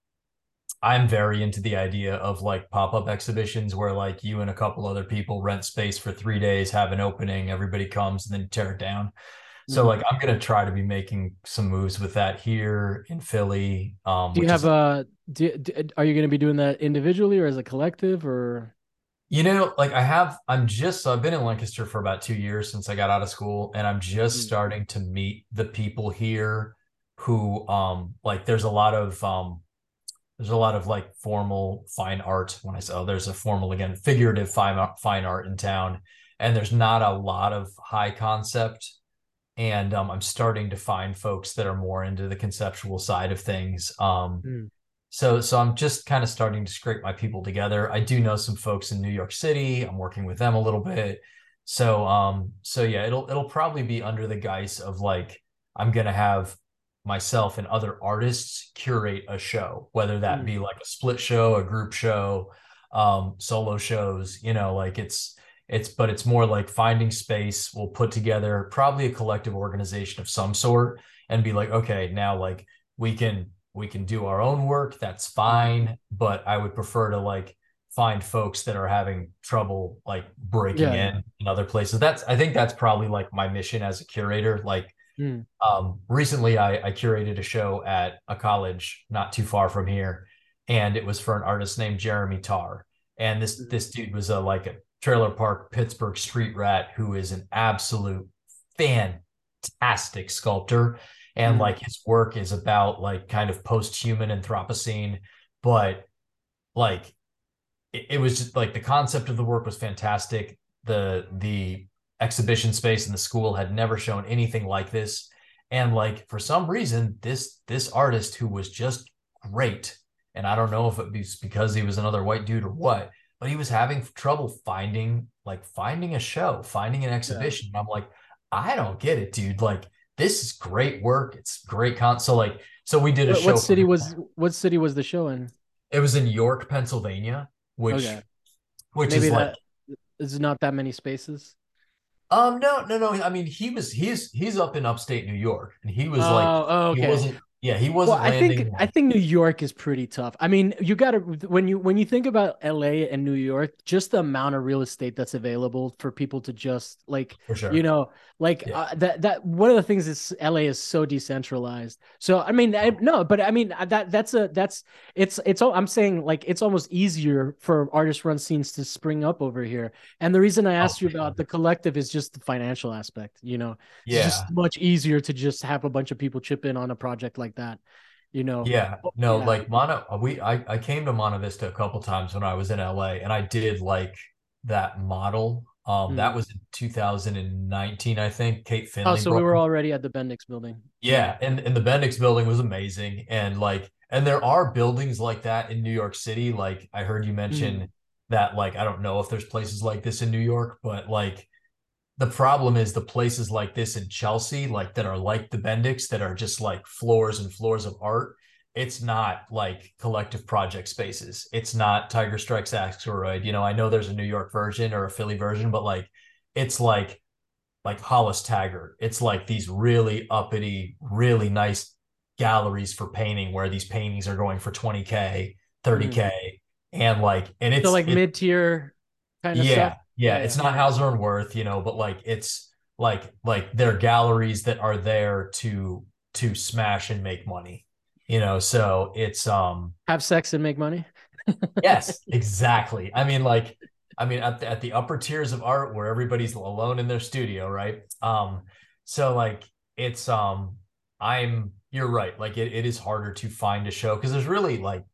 I'm very into the idea of like pop-up exhibitions where like you and a couple other people rent space for three days, have an opening, everybody comes and then tear it down. So Mhm. like I'm gonna try to be making some moves with that here in Philly. Um, Do you have is- a? Do, do- are you going to be doing that individually or as a collective or? You know, like I have, I'm just, so I've been in Lancaster for about two years since I got out of school, and I'm just Mm. starting to meet the people here who, um, like there's a lot of, um, there's a lot of like formal fine art. When I say, oh, there's a formal again, figurative fine art, fine art in town, and there's not a lot of high concept. And um, I'm starting to find folks that are more into the conceptual side of things. Um, Mm. So so I'm just kind of starting to scrape my people together. I do know some folks in New York City. I'm working with them a little bit. So um so yeah, it'll it'll probably be under the guise of like I'm gonna have myself and other artists curate a show, whether that Mm. be like a split show, a group show, um, solo shows, you know, like it's it's but it's more like finding space. We'll put together probably a collective organization of some sort and be like, okay, now like we can we can do our own work. That's fine, but I would prefer to like find folks that are having trouble like breaking Yeah, in in other places. That's I think that's probably like my mission as a curator. Like Mm. um, recently, I, I curated a show at a college not too far from here, and it was for an artist named Jeremy Tarr. And this this dude was a like a trailer park Pittsburgh street rat who is an absolute fantastic sculptor, and Mm. like his work is about like kind of post-human Anthropocene, but like it, it was just like the concept of the work was fantastic. The the exhibition space in the school had never shown anything like this. And like for some reason, this this artist who was just great, and I don't know if it was because he was another white dude or what, but he was having trouble finding like finding a show, finding an exhibition. And I'm like, I don't get it, dude. Like this is great work. It's great con. So like, so we did a What, show. what city was what city was the show in? It was in York, Pennsylvania, which Okay. which Maybe is like that is not that many spaces. um no no no I mean he was he's he's up in upstate New York and he was oh, like oh, he okay. wasn't yeah he wasn't I landing think I think New York is pretty tough. I mean, you got to when you when you think about LA and New York, just the amount of real estate that's available for people to just like sure you know like Yeah. uh, that that one of the things is la is so decentralized so i mean I, no but i mean uh, that that's a that's it's it's all i'm saying like it's almost easier for artist run scenes to spring up over here and the reason i asked you man. about the collective is just the financial aspect you know it's yeah just much easier to just have a bunch of people chip in on a project like that you know yeah Oh, no yeah. like Mono we I I came to Monte Vista a couple times when I was in LA and I did like that model um that Mm. was in 2019 I think Kate Finley oh so we were me- already at the bendix building Yeah, and and the Bendix building was amazing, and like, and there are buildings like that in New York City. Like I heard you mention that, like, I don't know if there's places like this in New York, but like, the problem is the places like this in Chelsea, like that are like the Bendix, that are just like floors and floors of art. It's not like collective project spaces. It's not Tiger Strikes Asteroid. You know, I know there's a New York version or a Philly version, but like, it's like like Hollis Taggart. It's like these really uppity, really nice galleries for painting where these paintings are going for 20k, 30k, hmm. and like and it's so like it- mid-tier kind of yeah, stuff yeah, Yeah, it's not Hauser and Wirth, you know, but like it's like like they're galleries that are there to to smash and make money. You know, so it's um have sex and make money Yes, exactly. I mean, like, I mean, at the, at the upper tiers of art where everybody's alone in their studio, right? Um, so like, it's um, I'm you're right. Like, it, it is harder to find a show because there's really like,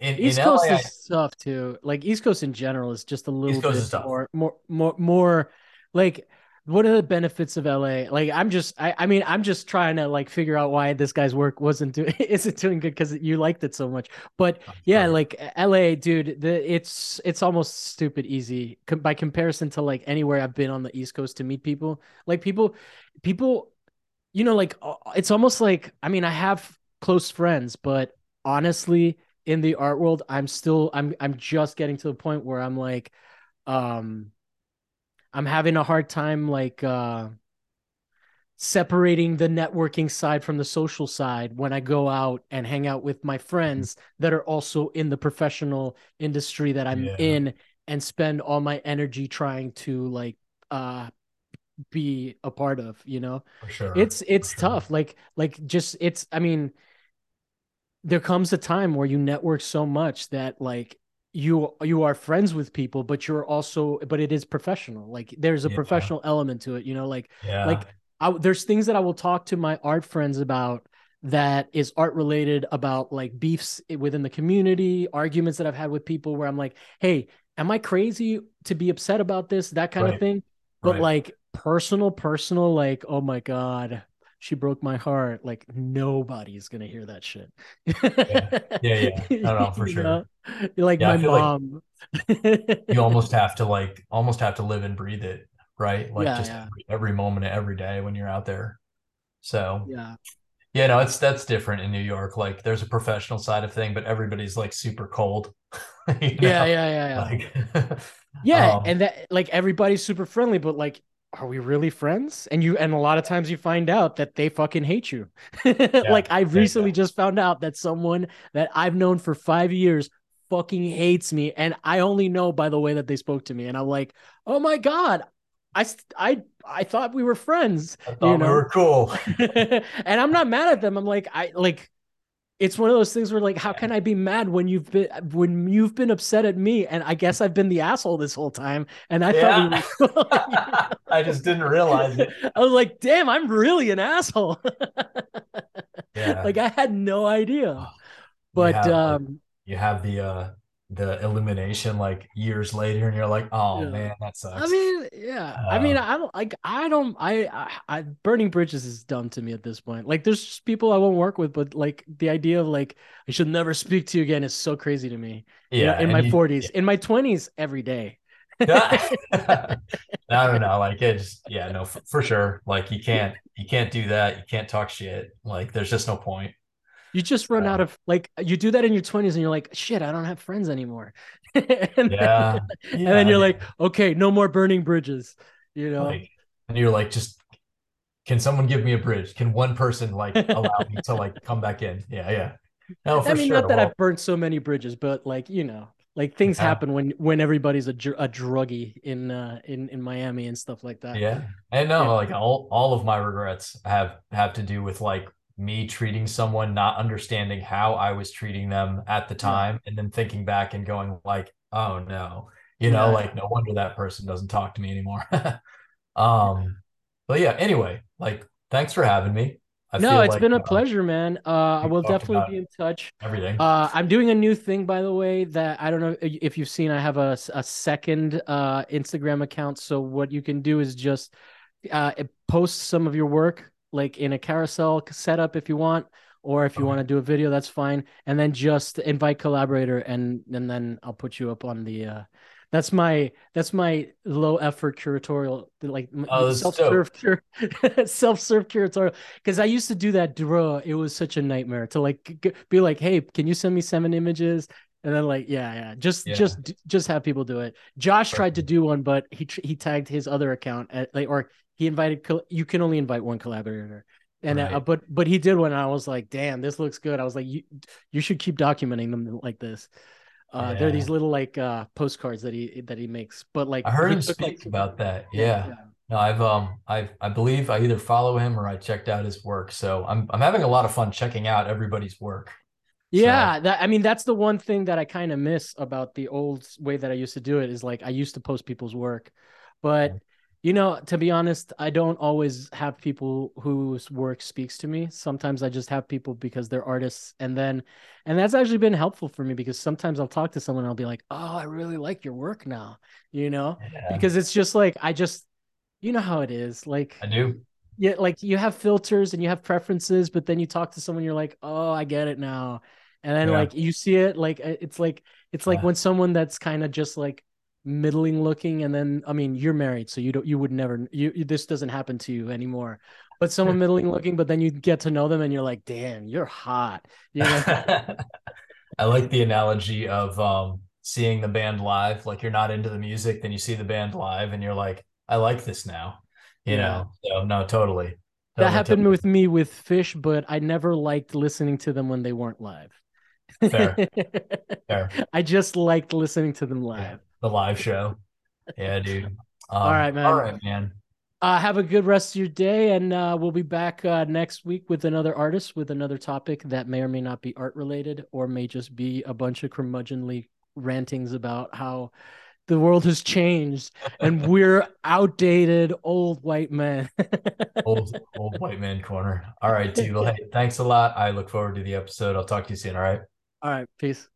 in East in Coast LA, I- is tough too. Like East Coast in general is just a little bit more, more, more, more. Like, what are the benefits of LA? Like, I'm just, I, I mean, I'm just trying to like figure out why this guy's work wasn't doing, isn't doing good because you liked it so much. But yeah, like LA, dude, the it's it's almost stupid easy com- by comparison to like anywhere I've been on the East Coast to meet people. Like people, people, you know, like it's almost like I mean, I have close friends, but honestly, in the art world, I'm still I'm I'm just getting to the point where I'm like, um, I'm having a hard time like uh separating the networking side from the social side when I go out and hang out with my friends that are also in the professional industry that I'm Yeah. in and spend all my energy trying to like uh be a part of, you know? for sure. It's it's sure. tough. Like like just it's I mean there comes a time where you network so much that like you you are friends with people but you're also but it is professional. Like there's a Yeah. professional element to it, you know, like yeah, like I, there's things that I will talk to my art friends about that is art related about like beefs within the community, arguments that I've had with people where I'm like, hey, am I crazy to be upset about this? That kind of thing. But Right. like personal, personal, like, oh my God, she broke my heart. Like nobody's gonna hear that shit. Yeah, yeah. No, no, for sure. know? Like Yeah, my feel like mom. you almost have to like almost have to live and breathe it, right? Like Yeah, just yeah. Every, every moment of every day when you're out there. So yeah. Yeah, no, it's that's different in New York. Like there's a professional side of thing, but everybody's like super cold. Yeah, yeah, yeah, yeah. Like Yeah, um, and that like everybody's super friendly, but like are we really friends? And you and a lot of times you find out that they fucking hate you. like I recently yeah. just found out that someone that I've known for 5 years fucking hates me and I only know by the way that they spoke to me and I'm like, "Oh my god, I I I thought we were friends. I thought you know? we were cool. and I'm not mad at them. I'm like I like it's one of those things where like how can i be mad when you've been when you've been upset at me? And i guess i've been the asshole this whole time and i yeah. thought we were i just didn't realize it. I was like damn i'm really an asshole. Yeah. Like i had no idea. But you have, um you have the uh the elimination like years later and you're like oh yeah. man that sucks i mean yeah uh, i mean i don't like i don't I, I, I burning bridges is dumb to me at this point like there's just people i won't work with but like the idea of like i should never speak to you again is so crazy to me yeah you know, in my you, 40s yeah. in my 20s every day I don't know. Like it's yeah, no, for, for sure. Like you can't you can't do that. You can't talk shit. Like there's just no point. You just run out of like you do that in your 20s and you're like, shit, I don't have friends anymore. and, yeah. Then, yeah. and then you're like, okay, no more burning bridges. You know, like, and you're like, just can someone give me a bridge? Can one person like allow me to like come back in? Yeah, yeah. No, I mean, sure. not that well, I've burned so many bridges, but like you know, like things yeah. happen when when everybody's a, a druggie in uh in in Miami and stuff like that. Yeah, and no, yeah. like all all of my regrets have have to do with like me treating someone not understanding how I was treating them at the time yeah. and then thinking back and going like, oh no, you know, yeah. like no wonder that person doesn't talk to me anymore. um but yeah, anyway, like thanks for having me. I no, it's like, been a uh, pleasure, man. Uh, I will definitely be in touch. Everything. Uh, I'm doing a new thing, by the way, that I don't know if you've seen. I have a, a second uh, Instagram account. So what you can do is just uh, post some of your work like in a carousel setup if you want or if you okay. want to do a video that's fine. And then just invite collaborator and and then i'll put you up on the uh that's my that's my low effort curatorial like oh, self-serve cur- self-serve curatorial. Because i used to do that draw it was such a nightmare to like g- be like hey can you send me seven images? And then like yeah yeah just yeah. just just have people do it. Josh tried to do one but he he tagged his other account at, like or he invited you can only invite one collaborator and uh, right. uh, but but he did one i was like damn this looks good i was like you you should keep documenting them like this uh yeah. they're these little like uh postcards that he that he makes but like i heard him speak like, about that yeah. yeah. no i've um i i believe i either follow him or i checked out his work so i'm i'm having a lot of fun checking out everybody's work yeah, so. that I mean that's the one thing that I kind of miss about the old way that I used to do it is like I used to post people's work. But you know, to be honest, I don't always have people whose work speaks to me. Sometimes I just have people because they're artists. And then, and that's actually been helpful for me because sometimes I'll talk to someone and I'll be like, oh, I really like your work now, you know, yeah. because it's just like, I just, you know how it is. Like, I do. Yeah. Like you have filters and you have preferences, but then you talk to someone, you're like, oh, I get it now. And then yeah. like you see it, like, uh, it's like, it's like yeah. when someone that's kind of just like, middling looking and then i mean you're married so you don't you would never you, you this doesn't happen to you anymore but someone middling looking but then you get to know them and you're like damn you're hot you know i like the analogy of um seeing the band live like you're not into the music then you see the band live and you're like i like this now you yeah. know so no totally, totally that happened totally. with me with Phish but i never liked listening to them when they weren't live Fair. Fair. I just liked listening to them live. Yeah the live show. Yeah, dude. Um, all right, man. All right, man. Uh, have a good rest of your day, and uh, we'll be back uh, next week with another artist with another topic that may or may not be art related, or may just be a bunch of curmudgeonly rantings about how the world has changed and we're outdated old white men. old old white man corner. All right, dude. Well, hey, thanks a lot. I look forward to the episode. I'll talk to you soon. All right. All right. Peace.